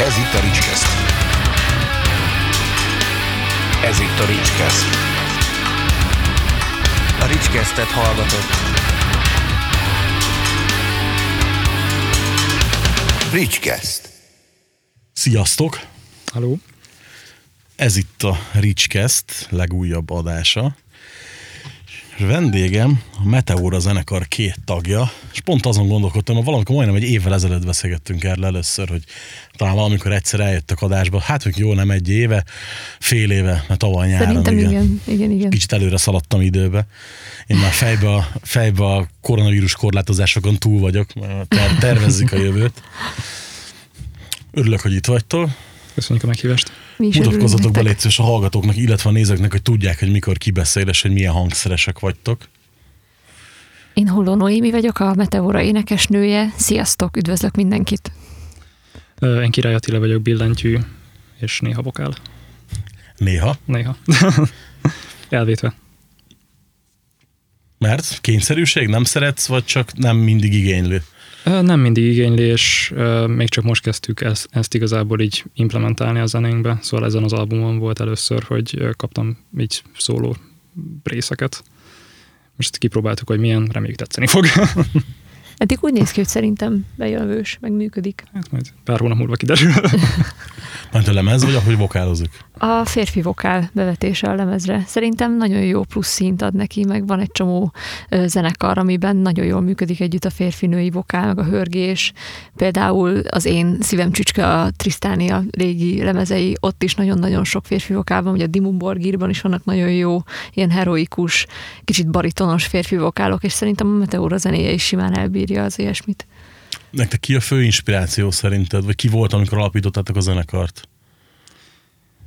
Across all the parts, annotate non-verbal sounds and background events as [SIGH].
Ez itt a Ricskeszt. Ez itt a Ricskeszt. A Ricskesztet hallgatott. Ricskeszt. Sziasztok! Haló? Ez itt a Ricskeszt legújabb adása. És vendégem a Meteora zenekar két tagja, és pont azon gondolkodtam, hogy valamikor majdnem egy évvel ezelőtt beszélgettünk erről először, hogy talán valamikor egyszer eljöttek adásba, hát hogy jó, nem egy éve, fél éve, mert tavaly nyáron, Szerintem igen, igen, igen. Kicsit előre szaladtam időbe. Én már fejbe a, fejbe a koronavírus korlátozásokon túl vagyok, mert ter- tervezzük a jövőt. Örülök, hogy itt vagytok. Köszönjük a meghívást. Mutatkozzatok be légy a hallgatóknak, illetve a nézőknek, hogy tudják, hogy mikor kibeszél, és hogy milyen hangszeresek vagytok. Én Holló Noémi vagyok, a Meteora énekesnője. Sziasztok, üdvözlök mindenkit. Én Király Attila vagyok, billentyű, és néha vokál. Néha. Néha. [LAUGHS] Elvétve. Mert kényszerűség, nem szeretsz, vagy csak nem mindig igénylő? Nem mindig igényli, és még csak most kezdtük ezt, ezt igazából így implementálni a zenénkbe. Szóval ezen az albumon volt először, hogy kaptam így szóló részeket. Most kipróbáltuk, hogy milyen, reméljük tetszeni fog. [LAUGHS] Eddig úgy néz ki, hogy szerintem bejövős, meg működik. hát majd pár hónap múlva kiderül. [LAUGHS] Mert a lemez, vagy ahogy vokálozik? A férfi vokál bevetése a lemezre szerintem nagyon jó plusz színt ad neki, meg van egy csomó zenekar, amiben nagyon jól működik együtt a férfi-női vokál, meg a hörgés. Például az én szívem csücske a Trisztánia régi lemezei, ott is nagyon-nagyon sok férfi vokál van, ugye a Dimmu Borgirban is vannak nagyon jó, ilyen heroikus, kicsit baritonos férfi vokálok, és szerintem a Meteora zenéje is simán elbírja az ilyesmit. Nektek ki a fő inspiráció szerinted? Vagy ki volt, amikor alapítottátok a zenekart?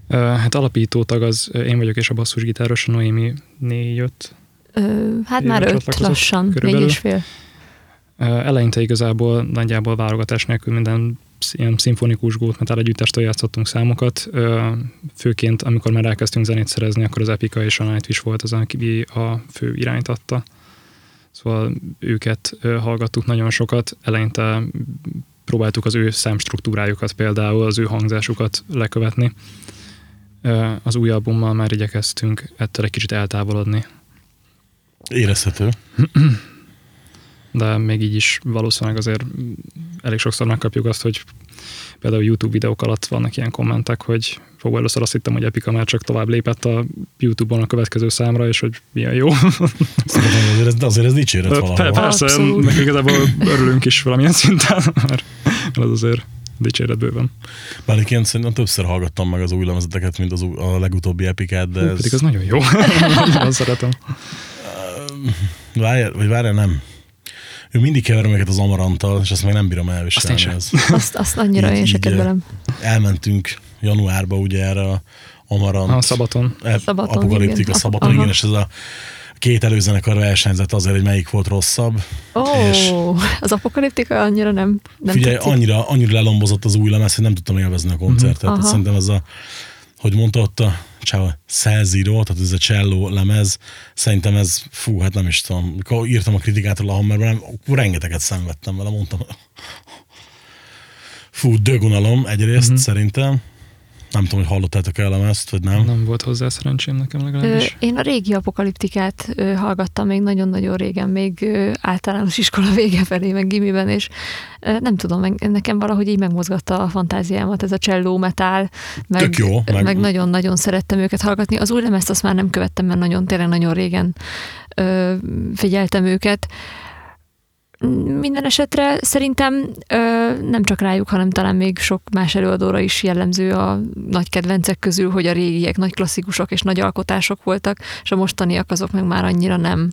Hát alapító tag az én vagyok, és a basszusgitáros, a Noémi négy-öt Ö, hát Éve már öt lassan, négy körülbelül. és fél. Eleinte igazából nagyjából válogatás nélkül minden ilyen szimfonikus gót metal együttestől játszottunk számokat. Főként, amikor már elkezdtünk zenét szerezni, akkor az Epica és a Nightwish volt az, aki a fő irányt adta. Szóval őket hallgattuk nagyon sokat. Eleinte próbáltuk az ő számstruktúrájukat például, az ő hangzásukat lekövetni. Az új albummal már igyekeztünk ettől egy kicsit eltávolodni. Érezhető. de még így is valószínűleg azért elég sokszor megkapjuk azt, hogy például YouTube videók alatt vannak ilyen kommentek, hogy fog először azt hittem, hogy Epica már csak tovább lépett a YouTube-on a következő számra, és hogy milyen jó. Szerintem azért ez, azért ez dicséret Pe- valahol. Persze, Abszolút. meg igazából örülünk is valamilyen szinten, mert az azért dicséret bőven. Bár egyébként szerintem többször hallgattam meg az új lemezeteket, mint az új, a legutóbbi epikát, de Hú, ez... Pedig az nagyon jó. [LAUGHS] Nagyon szeretem. Várjál, vagy várjál, nem. Ő mindig keverem őket az amaranttal, és azt meg nem bírom elviselni. Azt én Ez. [LAUGHS] Azt, azt annyira Így- én se kedvelem. Elmentünk januárba ugye erre a amarant. A szabaton. e- Szabaton, apokaliptika igen. szabaton, Aha. igen, és ez a két előzenekar versenyzett azért, hogy melyik volt rosszabb. Ó, És- az apokaliptika annyira nem, nem Figyelj, tetszik. annyira, annyira lelombozott az új lemez, hogy nem tudtam élvezni a koncertet. Aha. Tehát szerintem ez a, hogy mondta ott a csáva, Cell tehát ez a cello lemez, szerintem ez, fú, hát nem is tudom, mikor írtam a kritikát a Hammerben, rengeteget szenvedtem vele, mondtam. Fú, dögunalom egyrészt Mhm. szerintem. Nem tudom, hogy hallottátok el lemezt, vagy nem. Nem volt hozzá szerencsém nekem Ö, legalábbis. Én a régi apokaliptikát ö, hallgattam még nagyon-nagyon régen, még ö, általános iskola vége felé, meg gimiben, és ö, nem tudom, meg, nekem valahogy így megmozgatta a fantáziámat ez a cselló metál, meg, Tök jó, meg- meg nagyon-nagyon szerettem őket hallgatni. Az új lemezt azt már nem követtem, mert nagyon, tényleg nagyon régen ö, figyeltem őket. Minden esetre szerintem ö, nem csak rájuk, hanem talán még sok más előadóra is jellemző a nagy kedvencek közül, hogy a régiek nagy klasszikusok és nagy alkotások voltak, és a mostaniak azok meg már annyira nem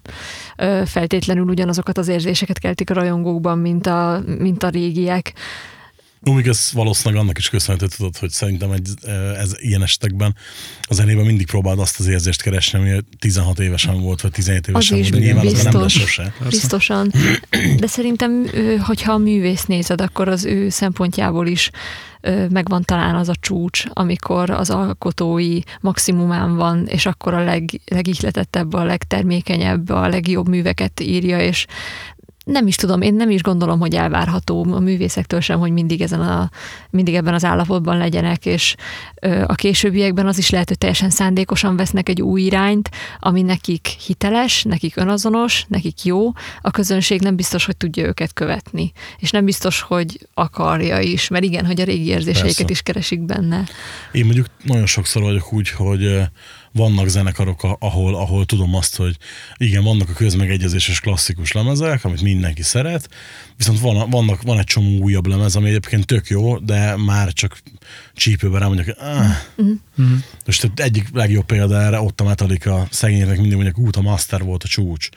ö, feltétlenül ugyanazokat az érzéseket keltik a rajongókban, mint a, mint a régiek. Még ez valószínűleg annak is köszönhető, tudod, hogy szerintem egy, ez ilyen esetekben a zenében mindig próbáld azt az érzést keresni, ami 16 évesen volt, vagy 17 évesen is volt, de nyilván az nem lesz biztos. sose. Biztosan. De szerintem, hogyha a művész nézed, akkor az ő szempontjából is megvan talán az a csúcs, amikor az alkotói maximumán van, és akkor a leg, legihletettebb, a legtermékenyebb, a legjobb műveket írja, és nem is tudom, én nem is gondolom, hogy elvárható a művészektől sem, hogy mindig, ezen a, mindig ebben az állapotban legyenek, és a későbbiekben az is lehet, hogy teljesen szándékosan vesznek egy új irányt, ami nekik hiteles, nekik önazonos, nekik jó, a közönség nem biztos, hogy tudja őket követni, és nem biztos, hogy akarja is, mert igen, hogy a régi érzéseiket Persze. is keresik benne. Én mondjuk nagyon sokszor vagyok úgy, hogy vannak zenekarok, ahol, ahol tudom azt, hogy igen, vannak a közmegegyezéses klasszikus lemezek, amit mindenki szeret, viszont van, vannak, van egy csomó újabb lemez, ami egyébként tök jó, de már csak csípőben rá mondjuk, ah. Mhm. Most egyik legjobb példa erre, ott a Metallica szegényeknek mindig mondják, út a Master volt a csúcs.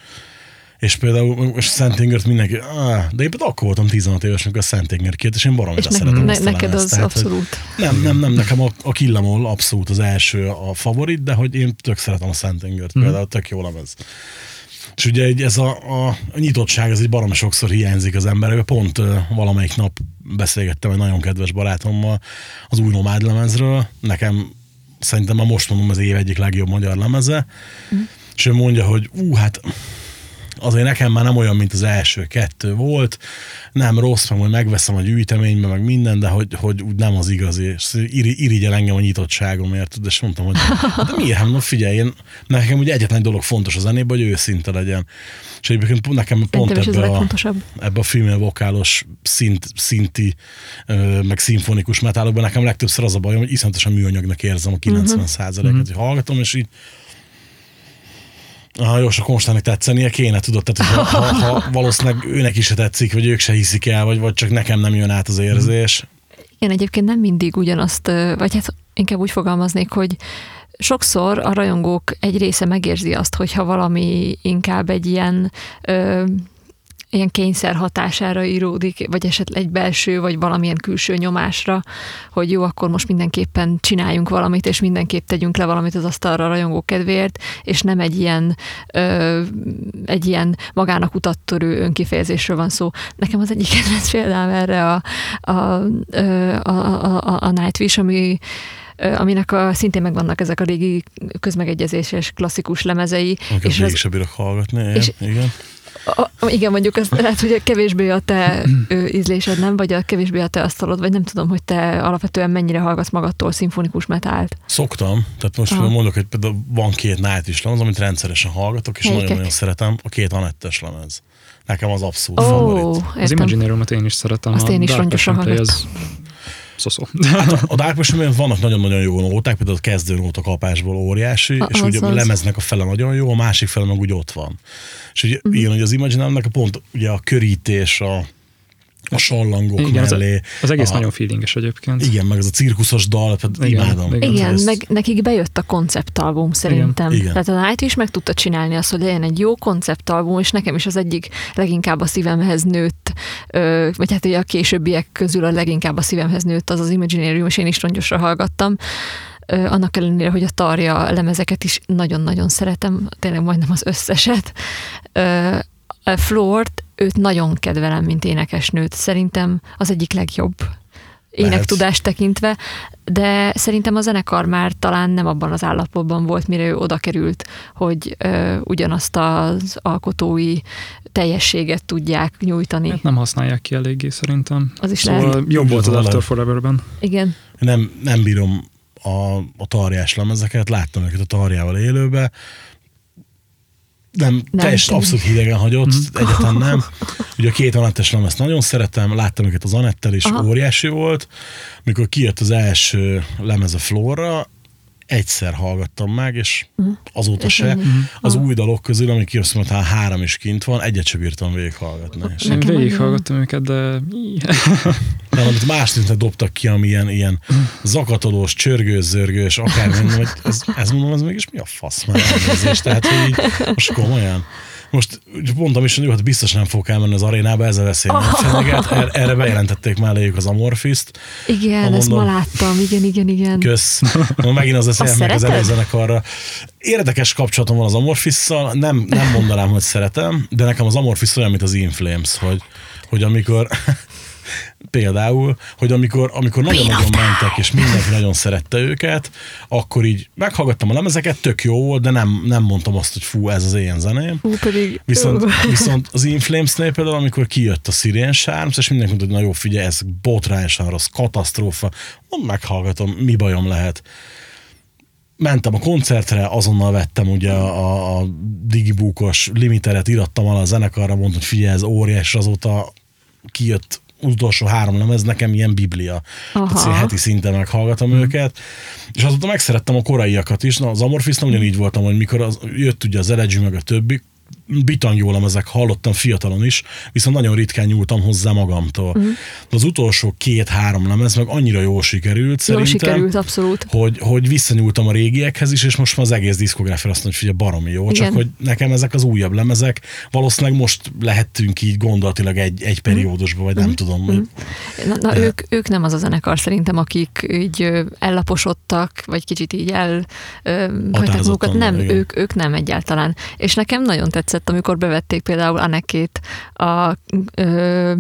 És például most Szent Ingert mindenki, ah, de én például akkor voltam 16 éves, amikor a Szent Inger kijött, és én baromira És szeretem ne, neked az Tehát, abszolút. nem, nem, nem, nekem a, a Killamol abszolút az első a favorit, de hogy én tök szeretem a Szent Ingert, Mhm. például tök jó lemez. És ugye egy, ez a, a, a nyitottság, ez egy baromi sokszor hiányzik az emberekbe. Pont uh, valamelyik nap beszélgettem egy nagyon kedves barátommal az új nomád lemezről. Nekem szerintem már most mondom az év egyik legjobb magyar lemeze. És ő mondja, hogy ú, hát azért nekem már nem olyan, mint az első kettő volt, nem rossz, meg majd megveszem a gyűjteménybe, meg minden, de hogy, hogy úgy nem az igazi, és iri, irigyel engem a nyitottságomért, de és mondtam, hogy de miért, hát, no figyelj, én, nekem ugye egyetlen egy dolog fontos a zenében, hogy őszinte legyen. És egyébként nekem pont Szerintem ebbe a, ebbe a female vokálos szint, szinti, meg szimfonikus metálokban nekem legtöbbször az a bajom, hogy iszonyatosan műanyagnak érzem a 90 százalékot, hogy hallgatom, és így Ah, jó, sok Konstának tetszenie kéne, tudod, tehát ha, ha, ha valószínűleg őnek is se tetszik, vagy ők se hiszik el, vagy, vagy csak nekem nem jön át az érzés. Én egyébként nem mindig ugyanazt, vagy hát inkább úgy fogalmaznék, hogy sokszor a rajongók egy része megérzi azt, hogyha valami inkább egy ilyen ö, ilyen kényszer hatására íródik, vagy esetleg egy belső, vagy valamilyen külső nyomásra, hogy jó, akkor most mindenképpen csináljunk valamit, és mindenképp tegyünk le valamit az asztalra a rajongó kedvéért, és nem egy ilyen, ö, egy ilyen magának utattörő önkifejezésről van szó. Nekem az egyik kedvenc példám erre a, a, a, a, a, a Nightwish, ami aminek a, szintén megvannak ezek a régi közmegegyezéses klasszikus lemezei. Amiket és az, se bírok hallgatni, igen. és- igen. A, igen, mondjuk az lehet, hogy kevésbé a te ízlésed, nem? Vagy a kevésbé a te asztalod, vagy nem tudom, hogy te alapvetően mennyire hallgatsz magadtól szimfonikus metált. Szoktam, tehát most Aha. például mondok, hogy például van két Night is lemez, amit rendszeresen hallgatok, és nagyon-nagyon szeretem, a két Anettes lemez. Nekem az abszolút Ó, favorit. Az értem. Imaginariumot én is szeretem. Azt a én is Play hallgattam. az szoszó. A Dark Passion vannak nagyon-nagyon jó nóták, például a kezdő nóta kapásból óriási, A- és ugye a azaz. lemeznek a fele nagyon jó, a másik fele meg úgy ott van. És ugye Mhm. ilyen, hogy az Imaginálnak pont ugye a körítés, a, a sallangok Igen, az, mellé. az egész a, nagyon feelinges egyébként. Igen, meg ez a cirkuszos dal, tehát Igen, imádom. igen. Igen, meg nekik bejött a konceptalbum szerintem. Igen. Tehát a Night is meg tudta csinálni azt, hogy legyen egy jó konceptalbum, és nekem is az egyik leginkább a szívemhez nőtt, ö, vagy hát ugye a későbbiek közül a leginkább a szívemhez nőtt az az Imaginarium, és én is rongyosra hallgattam. Annak ellenére, hogy a tarja lemezeket is nagyon-nagyon szeretem, tényleg majdnem az összeset. A Flort, őt nagyon kedvelem, mint énekesnőt. Szerintem az egyik legjobb énektudást tekintve, de szerintem a zenekar már talán nem abban az állapotban volt, mire ő oda került, hogy ö, ugyanazt az alkotói teljességet tudják nyújtani. Hát nem használják ki eléggé szerintem. Az is szóval lehet. jobb volt az. After Forever-ben. Igen. nem, nem bírom a, a tarjás lemezeket, láttam őket a tarjával élőbe, nem, Nem, tényleg. abszolút hidegen hagyott, Mhm. egyáltalán nem. [LAUGHS] Ugye a két Anettes lemezt nagyon szeretem, láttam őket az Anettel is, Aha. óriási volt. Mikor kijött az első lemez a Florra, egyszer hallgattam meg, és azóta Mhm. És se. ennyi. Az új dalok közül, amik mert hát három is kint van, egyet sem bírtam végighallgatni. És Én végighallgattam őket, de [LAUGHS] de amit más szinten dobtak ki, ami ilyen, ilyen zakatolós, csörgős, zörgős, akár mondom, hogy ez, ez mondom, ez mégis mi a fasz már elnézés, tehát hogy így, most komolyan. Most mondtam is, hogy hát biztos nem fogok elmenni az arénába, ez a veszély [LAUGHS] nem fenyeget. Er- Erre bejelentették már eléjük az Amorfist. Igen, Ha ezt ma mondom- láttam, igen, igen, igen. Kösz. Megint az lesz meg az előzenekarra. Érdekes kapcsolatom van az Amorfisszal, nem, nem mondanám, hogy szeretem, de nekem az Amorfis olyan, mint az Inflames, hogy, hogy amikor például, hogy amikor, amikor nagyon-nagyon mentek, és mindenki nagyon szerette őket, akkor így meghallgattam a lemezeket, tök jó volt, de nem, nem mondtam azt, hogy fú, ez az én zeném. Hú, pedig... Viszont, viszont az Inflames-nél például, amikor kijött a Syrian Charms, és mindenki mondta, hogy na jó, figyelj, ez botrányosan rossz, katasztrófa, mondom, meghallgatom, mi bajom lehet. Mentem a koncertre, azonnal vettem ugye a, a digibúkos limiteret, irattam alá a zenekarra, mondtam, hogy figyelj, ez óriás, azóta kijött utolsó három lemez, nekem ilyen biblia. Aha. Tehát ilyen heti szinten meghallgatom hmm. őket, és azóta megszerettem a koraiakat is. Na, az Amorphis ugyanígy voltam, hogy mikor az, jött ugye az Elegy meg a többi, bitang jó lemezek, hallottam fiatalon is, viszont nagyon ritkán nyúltam hozzá magamtól. Mm. De az utolsó két-három lemez meg annyira jól sikerült Jól szerintem, sikerült, abszolút. hogy, hogy visszanyúltam a régiekhez is, és most már az egész diszkográfia azt mondja, hogy figyelj, baromi jó, Igen. csak hogy nekem ezek az újabb lemezek, valószínűleg most lehettünk így gondolatilag egy, egy Mhm. periódusban, vagy nem tudom, hogy Na, na De- ők, ők nem az a zenekar szerintem, akik így ellaposodtak, vagy kicsit így el hagyták magukat. Nem, igen. ők, ők nem egyáltalán. És nekem nagyon tetszett, amikor bevették például Anekét a ö,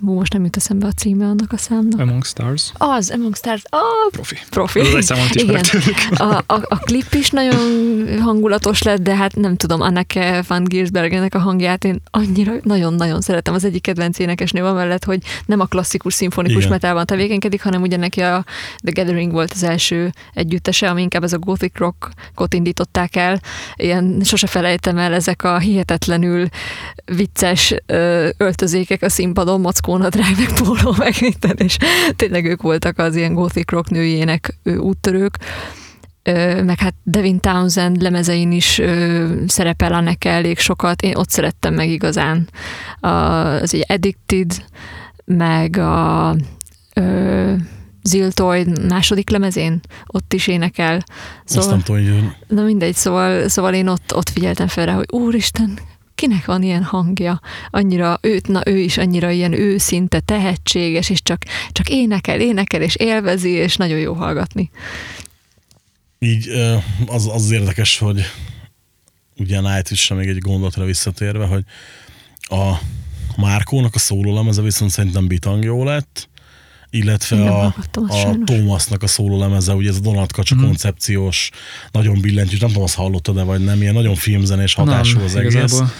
most nem jut eszembe a címe annak a számnak. Among Stars. Az, Among Stars, ah, Profi. profi. Ez egy számot Igen. A, a, a klip is nagyon hangulatos lett, de hát nem tudom, Anneke van Giersbergennek a hangját én annyira nagyon-nagyon szeretem. Az egyik kedvenc énekesnő amellett, hogy nem a klasszikus szimfonikus Igen. metálban tevékenykedik, hanem ugye neki a The Gathering volt az első együttese, ami inkább ez a gothic rockot indították el. Ilyen sose felejtem el ezek a hihetetlenül vicces öltözékek a színpadon, mackónadrág, meg póló, meg minden, és tényleg ők voltak az ilyen gothic rock nőjének úttörők. Meg hát Devin Townsend lemezein is ö, szerepel annak elég sokat. Én ott szerettem meg igazán. A, az egy Addicted, meg a ö, Ziltoid második lemezén, ott is énekel. azt nem tudom, Na mindegy, szóval, szóval én ott, ott figyeltem fel rá, hogy úristen, kinek van ilyen hangja? Annyira, őt, na ő is annyira ilyen őszinte, tehetséges, és csak, csak énekel, énekel, és élvezi, és nagyon jó hallgatni. így az, az érdekes, hogy ugye a nightwish még egy gondolatra visszatérve, hogy a Márkónak a szólólemeze viszont szerintem bitang jó lett, illetve Nem a, a. Thomasnak a szólólemeze, ugye ez a Donald Kacsa Mhm. koncepciós, nagyon billentyűs, nem tudom, azt hallottad-e vagy nem, ilyen nagyon filmzenés hatású az egész. igazából.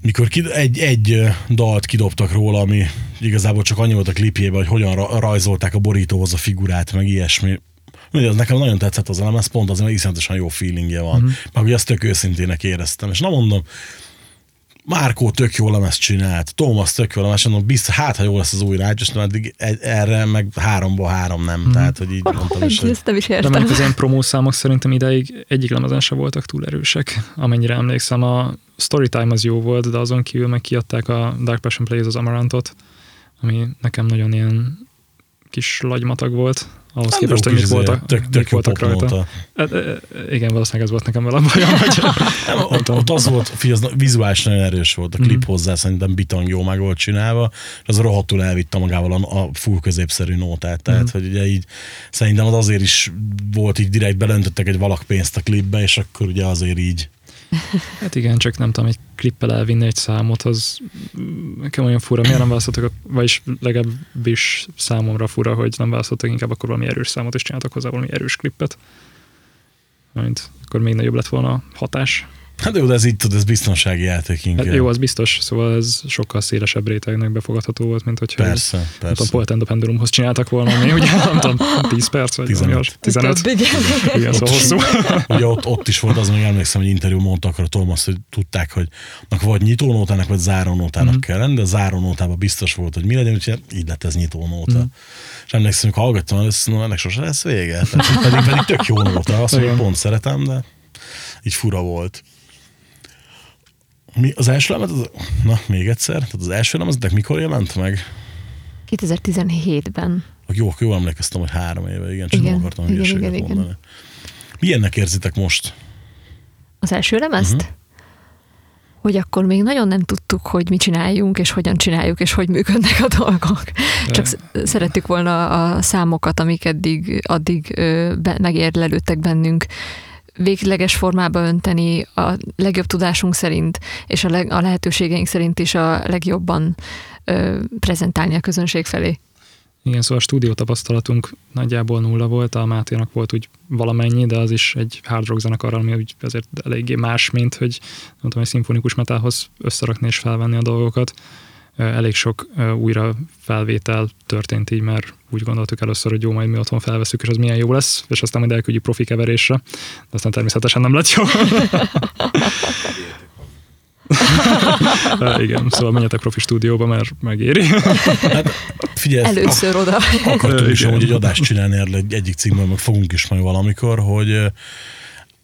Mikor kid, egy, egy dalt kidobtak róla, ami igazából csak annyi volt a klipjében, hogy hogyan ra- rajzolták a borítóhoz a figurát, meg ilyesmi. Mindegy, az nekem nagyon tetszett az elem, ez pont azért, mert iszonyatosan jó feelingje van. Mhm. Mm. Meg ugye azt tök őszintének éreztem. És na mondom, Márkó tök jó lemezt csinált, Thomas tök jó lemezt, mondom, biztos, hát ha jó lesz az új rács, és eddig erre meg háromból három nem. Mm. Tehát, hogy így mondtam is, Hogy ezt nem is De értem. mondjuk az ilyen promószámok szerintem ideig egyik lemezen se voltak túl erősek. Amennyire emlékszem, a Storytime az jó volt, de azon kívül meg kiadták a Dark Passion Plays az Amarantot, ami nekem nagyon ilyen kis lagymatag volt, ahhoz Hát képest, hogy mik izé, voltak, tök, tök voltak rajta. e, Igen, valószínűleg ez volt nekem vele a bajom, hogy Nem, [LAUGHS] ott, ott, az volt, figyelj, az vizuális nagyon erős volt, a klip hozzá szerintem bitang jó meg volt csinálva, és az rohadtul elvitte magával a, a full középszerű nótát, tehát hogy ugye így szerintem az azért is volt így direkt belöntöttek egy valak pénzt a klipbe, és akkor ugye azért így Hát igen, csak nem tudom, egy klippel elvinni egy számot, az nekem olyan fura, miért nem választottak, vagyis legalábbis számomra fura, hogy nem választottak inkább akkor valami erős számot, és csináltak hozzá valami erős klippet. Mint akkor még nagyobb lett volna a hatás. Hát jó, de ez így tudod, ez biztonsági játék inkább. Hát jó, az biztos, szóval ez sokkal szélesebb rétegnek befogadható volt, mint hogyha Persze, nem persze. tudom, Poet and the Pendulumhoz csinálták volna, ami ugye [LAUGHS] nem tudom, 10 perc, vagy 15. valami olyas- 15. Több, igen. Igen, szóval hosszú. Ugye ott, ott is volt, az még emlékszem, hogy interjú mondtak arra Thomas, hogy tudták, hogy vagy nyitónótának, vagy zárónótának Mhm. mm. kell lenni, de a zárónótában biztos volt, hogy mi legyen, úgyhogy így lett ez nyitónóta. Mm. És emlékszem, hogy hallgattam no, ennek sose lesz vége. Tehát, pedig, pedig tök jó nóta, azt mondja, Igen. pont szeretem, de így fura volt. Mi, az első lemez, az, na még egyszer, tehát az első lemeznek mikor jelent meg? 2017-ben. Jó, jól emlékeztem, hogy három éve, igen, csak Igen, nem akartam igen, igen, igen. mondani. Milyennek érzitek most? Az első lemezt? Uh-huh. Hogy akkor még nagyon nem tudtuk, hogy mi csináljunk, és hogyan csináljuk, és hogy működnek a dolgok. Csak sz- szerettük volna a számokat, amik eddig, addig be, megérlelődtek bennünk, végleges formába önteni a legjobb tudásunk szerint, és a, leg, a lehetőségeink szerint is a legjobban ö, prezentálni a közönség felé. Igen, szóval a stúdió tapasztalatunk nagyjából nulla volt, a Máténak volt úgy valamennyi, de az is egy hard rock zenekarral, ami úgy azért eléggé más, mint hogy nem tudom, egy szimfonikus metához összerakni és felvenni a dolgokat. Elég sok újra felvétel történt így, mert úgy gondoltuk először, hogy jó, majd mi otthon felveszünk, és az milyen jó lesz, és aztán majd elküldjük profi keverésre, de aztán természetesen nem lett jó. [LAUGHS] igen, szóval menjetek profi stúdióba, mert megéri. Hát, figyelj, Először oda. Akartunk is hogy egy adást csinálni erről egy, egyik címben, meg fogunk is majd valamikor, hogy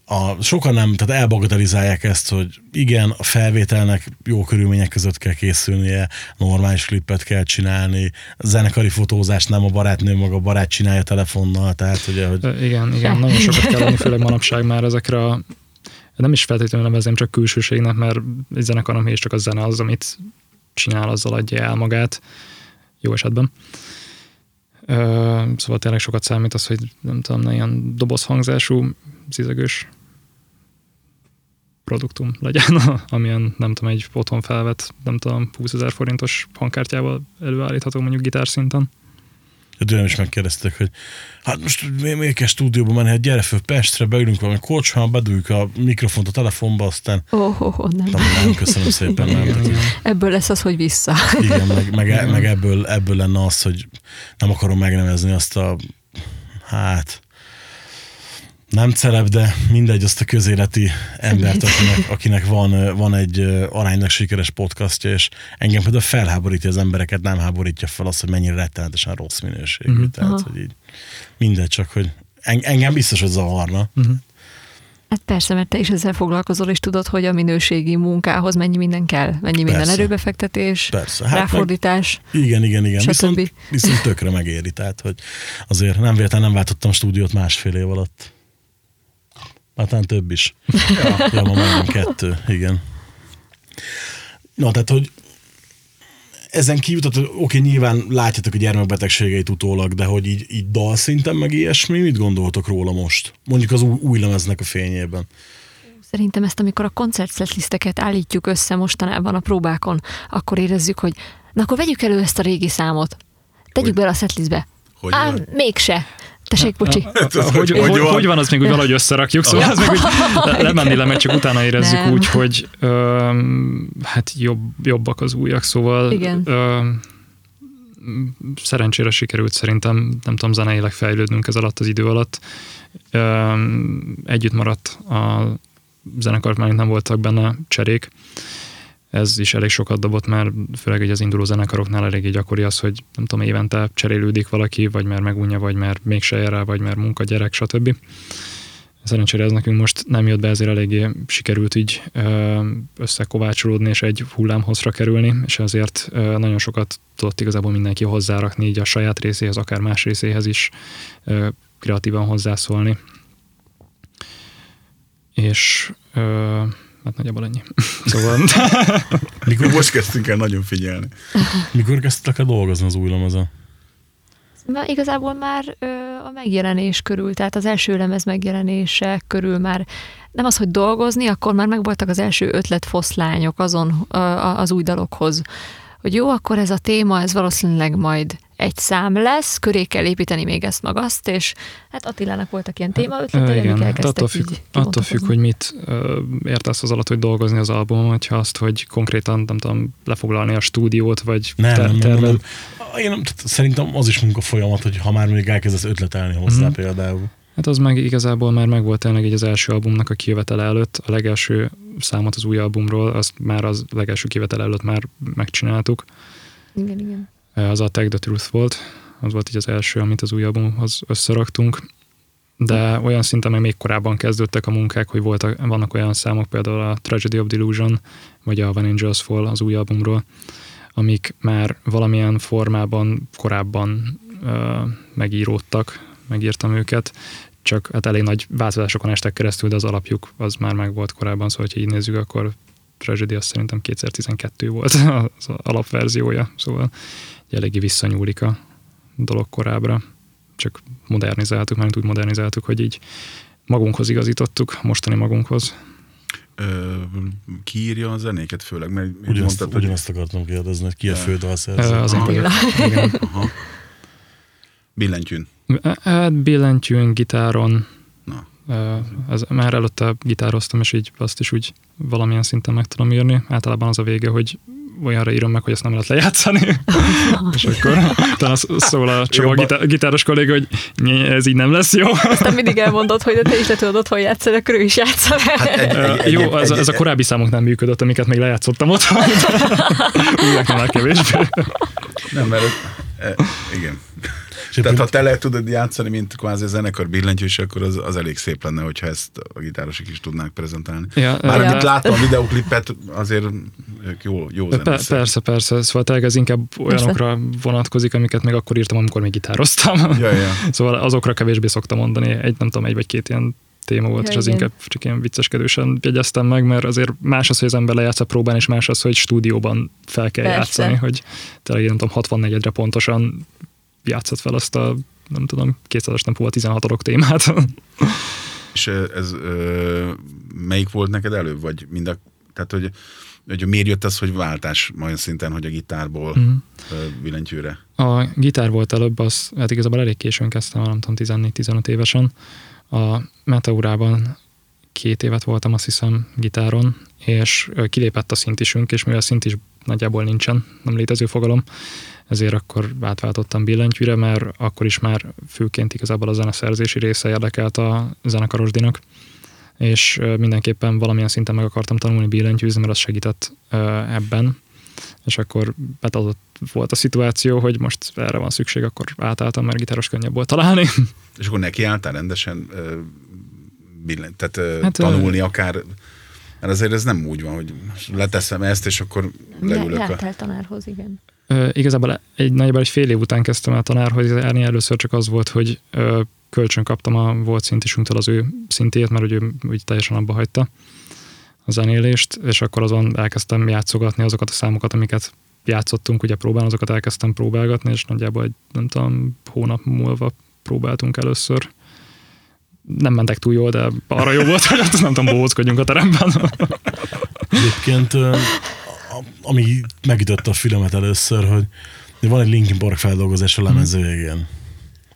a, sokan nem, tehát elbagatelizálják ezt, hogy igen, a felvételnek jó körülmények között kell készülnie, normális klipet kell csinálni, zenekari fotózást nem a barátnő maga a barát csinálja telefonnal, tehát ugye, hogy... Igen, igen, nagyon sokat kell adni, főleg manapság már ezekre a nem is feltétlenül nevezem csak külsőségnek, mert egy zenekarom és csak a zene az, amit csinál, azzal adja el magát, jó esetben. Ö, szóval tényleg sokat számít az, hogy nem tudom, ne ilyen dobozhangzású, zizegős produktum legyen, [LAUGHS] amilyen nem tudom, egy otthon felvett, nem tudom, 20 ezer forintos hangkártyával előállítható mondjuk gitárszinten. Tőlem is megkérdeztek, hogy hát most miért kell stúdióba menni, hát gyere föl Pestre, beülünk valami kocsmán, bedugjuk a mikrofont a telefonba, aztán... Oh, oh, oh, nem. nem. nem. köszönöm szépen. Nem, igen, Ebből lesz az, hogy vissza. Igen, meg, meg, meg ebből, ebből lenne az, hogy nem akarom megnevezni azt a hát nem celeb, de mindegy, azt a közéleti embert, akinek, akinek van, van egy aránylag sikeres podcastja, és engem például felháborítja az embereket, nem háborítja fel azt, hogy mennyire rettenetesen rossz minőségű. Uh-huh. Tehát, Aha. hogy így mindegy, csak hogy engem biztos, hogy zavarna. Uh-huh. Hát persze, mert te is ezzel foglalkozol, és tudod, hogy a minőségi munkához mennyi minden kell, mennyi minden persze. erőbefektetés, persze. Hát ráfordítás. Meg, igen, igen, igen. Viszont, viszont tökre megéri, tehát, hogy azért nem véletlenül nem váltottam stúdiót másfél év alatt. Hát több is. ja, ja ma majdnem kettő, igen. Na, tehát, hogy ezen kívül, tehát oké, nyilván látjátok a gyermekbetegségeit utólag, de hogy így, így dalszinten meg ilyesmi, mit gondoltok róla most? Mondjuk az új, új lemeznek a fényében. Szerintem ezt, amikor a koncertsetlisteket állítjuk össze mostanában a próbákon, akkor érezzük, hogy na akkor vegyük elő ezt a régi számot. Tegyük hogy, bele a setlistbe. Hogy Ám, mégse. Tessék, bocsi. [LAUGHS] Hát, hogy, hogy, hogy, van? hogy van, azt még úgy valahogy összerakjuk, szóval az meg úgy [LAUGHS] lemenni lemegy, csak utána érezzük nem. úgy, hogy ö, hát jobb, jobbak az újak, szóval Igen. Ö, szerencsére sikerült szerintem, nem tudom, zeneileg fejlődnünk ez alatt az idő alatt. Ö, együtt maradt a zenekar, már nem voltak benne cserék, ez is elég sokat dobott, mert főleg az induló zenekaroknál eléggé gyakori az, hogy nem tudom, évente cserélődik valaki, vagy mert megunja, vagy mert mégse ér rá, vagy mert munka, gyerek, stb. Szerencsére ez nekünk most nem jött be, ezért eléggé sikerült így összekovácsolódni és egy hullámhozra kerülni, és ezért nagyon sokat tudott igazából mindenki hozzárakni így a saját részéhez, akár más részéhez is kreatívan hozzászólni. És Hát nagyjából ennyi. [LAUGHS] Szóval... [LAUGHS] Mikor most kezdtünk el nagyon figyelni. [LAUGHS] Mikor kezdtek el dolgozni az új lemezon? Igazából már ö, a megjelenés körül, tehát az első lemez megjelenése körül már nem az, hogy dolgozni, akkor már megvoltak az első ötletfoszlányok azon ö, az új dalokhoz. Hogy jó, akkor ez a téma, ez valószínűleg majd egy szám lesz, köré kell építeni még ezt meg azt, és hát Attilának voltak ilyen téma ötletei, amik elkezdtek hát attól függ, így attól függ, hogy mit értesz az alatt, hogy dolgozni az albumon, hogyha azt, hogy konkrétan, nem tudom, lefoglalni a stúdiót, vagy nem, ter- nem, nem, nem. Én szerintem az is munka folyamat, hogy ha már még elkezdesz ötletelni hozzá mm-hmm. például. Hát az meg igazából már megvolt tényleg egy az első albumnak a kijövetele előtt, a legelső számot az új albumról, azt már az legelső kivetele előtt már megcsináltuk. Igen, igen. Az a Tag the Truth volt, az volt így az első, amit az új összeraktunk. De olyan szinten, mert még korábban kezdődtek a munkák, hogy voltak, vannak olyan számok, például a Tragedy of Delusion, vagy a When Angels Fall az új albumról, amik már valamilyen formában korábban ö, megíródtak, megírtam őket, csak hát elég nagy változásokon estek keresztül, de az alapjuk az már meg volt korábban, szóval ha így nézzük, akkor Tragedy azt szerintem 2012 volt [LAUGHS] az alapverziója, szóval eléggé visszanyúlik a dolog korábbra, csak modernizáltuk, mert úgy modernizáltuk, hogy így magunkhoz igazítottuk, mostani magunkhoz. ö, kiírja a zenéket főleg? Mert Ugyanazt, mondtad, hogy ugyanazt akartam kérdezni, hogy ki a fő dalszerző. Az én vagyok. Billentyűn. Hát billentyűn, gitáron, Ez, már előtte gitároztam, és így azt is úgy valamilyen szinten meg tudom írni. Általában az a vége, hogy olyanra írom meg, hogy ezt nem lehet lejátszani. [LAUGHS] és akkor talán szól a Csaba gitá- gitáros kolléga, hogy "Nye, ez így nem lesz jó. Aztán mindig elmondod, hogy de te is le tudod otthon játszani, akkor ő is játszol. Hát egy, egy, jó, ez, ez a korábbi számok nem működött, amiket még lejátszottam otthon. [LAUGHS] Újak már kevésbé. Nem, mert igen. Tehát ha te le tudod játszani, mint kvázi zenekar billentyűs, akkor az, az elég szép lenne, hogyha ezt a gitárosok is tudnák prezentálni. Ja, Már Ja. amit láttam a videoklipet, azért ők jó, jó zenészek. persze, persze. Szóval tényleg ez inkább olyanokra vonatkozik, amiket még akkor írtam, amikor még gitároztam. Ja, ja. [LAUGHS] Szóval azokra kevésbé szoktam mondani. Egy, nem tudom, egy vagy két ilyen téma volt, Ja, és az igen. inkább csak ilyen vicceskedősen jegyeztem meg, mert azért más az, hogy az ember lejátsz a próbán, és más az, hogy stúdióban fel kell Persze. játszani, hogy tényleg nem tudom, 64-re pontosan játszott fel azt a nem tudom, 200-as tempóval 16 adok témát. [LAUGHS] És ez ö, melyik volt neked előbb, vagy mind a, tehát hogy, hogy miért jött az, hogy váltás olyan szinten, hogy a gitárból ö, billentyűre? A gitár volt előbb, az, hát igazából elég későn kezdtem, nem tudom, 14-15 évesen. A Meteorában két évet voltam, azt hiszem, gitáron, és kilépett a szintisünk, és mivel szint is nagyjából nincsen, nem létező fogalom, ezért akkor átváltottam billentyűre, mert akkor is már főként igazából a zeneszerzési része érdekelt a zenekarosdinak, és mindenképpen valamilyen szinten meg akartam tanulni billentyűzni, mert az segített ebben, és akkor betadott volt a szituáció, hogy most erre van szükség, akkor átálltam, mert gitáros könnyebb volt találni. [LAUGHS] És akkor nekiálltál rendesen billen, tehát Hát, tanulni akár, mert azért ez nem úgy van, hogy leteszem ezt, és akkor leülök a... Jártál tanárhoz, igen. Igazából egy nagyjából egy fél év után kezdtem el tanárhoz járni, először csak az volt, hogy kölcsön kaptam a volt szintisünktől az ő szintét, mert hogy ő úgy teljesen abba hagyta a zenélést, és akkor azon elkezdtem játszogatni azokat a számokat, amiket játszottunk, ugye próbán, azokat elkezdtem próbálgatni, és nagyjából egy, nem tudom, hónap múlva próbáltunk először. Nem mentek túl jól, de arra jó volt, [LAUGHS] hogy nem tudom, bohózkodjunk a teremben. Egyébként, ami megütötte a filmet először, hogy van egy Linkin Park feldolgozás a lemez végén.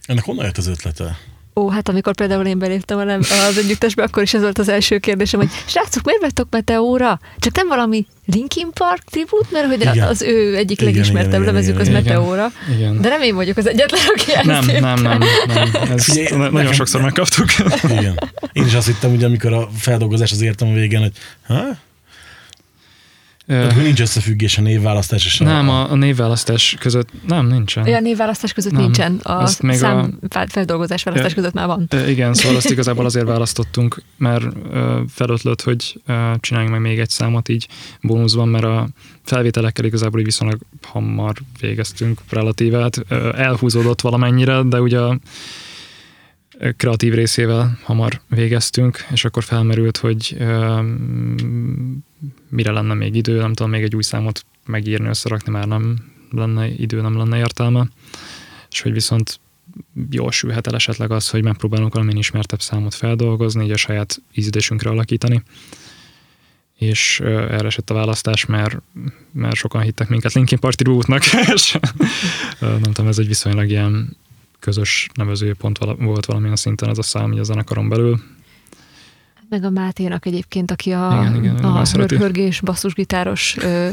Ennek honnan jött az ötlete? Ó, hát amikor például én beléptem a nem, az együttesbe, akkor is ez volt az első kérdésem, hogy srácok, miért vettek Meteóra? Csak nem valami Linkin Park tribut, mert hogy Igen. az ő egyik Igen, legismertebb igen, igen, lemezük az igen, igen. Meteóra. Igen. De nem én vagyok az egyetlen, aki ezt Nem, nem, nem, nem. Ezt Figyelj, na- nagyon nekem- sokszor megkaptuk. Igen. Én is azt hittem, hogy amikor a feldolgozás az értem a végén, hogy ha? Tehát, hogy nincs összefüggés a névválasztás és Nem, a, a névválasztás között nem, nincsen. Olyan névválasztás között Nem. nincsen. A Azt még szám fel- feldolgozás választás Ja. között már van. Igen, szóval azt [LAUGHS] igazából azért választottunk, mert felötlött, hogy csináljunk meg még egy számot így bónuszban, mert a felvételekkel igazából így viszonylag hamar végeztünk relatíve, ö, elhúzódott valamennyire, de ugye a kreatív részével hamar végeztünk, és akkor felmerült, hogy mire lenne még idő, nem tudom, még egy új számot megírni, összerakni már nem lenne idő, nem lenne értelme, és hogy viszont jól sülhet el esetleg az, hogy megpróbálunk valamilyen ismertebb számot feldolgozni, így a saját ízlésünkre alakítani. És erre esett a választás, mert, mert sokan hittek minket Linkin Park tributnak, [LAUGHS] és nem tudom, ez egy viszonylag ilyen közös nevezőpont volt valamilyen szinten ez a szám így a zenekaron belül. Meg a Máténak egyébként, aki a, Igen, igen, a hör- hörgés basszusgitáros, ö,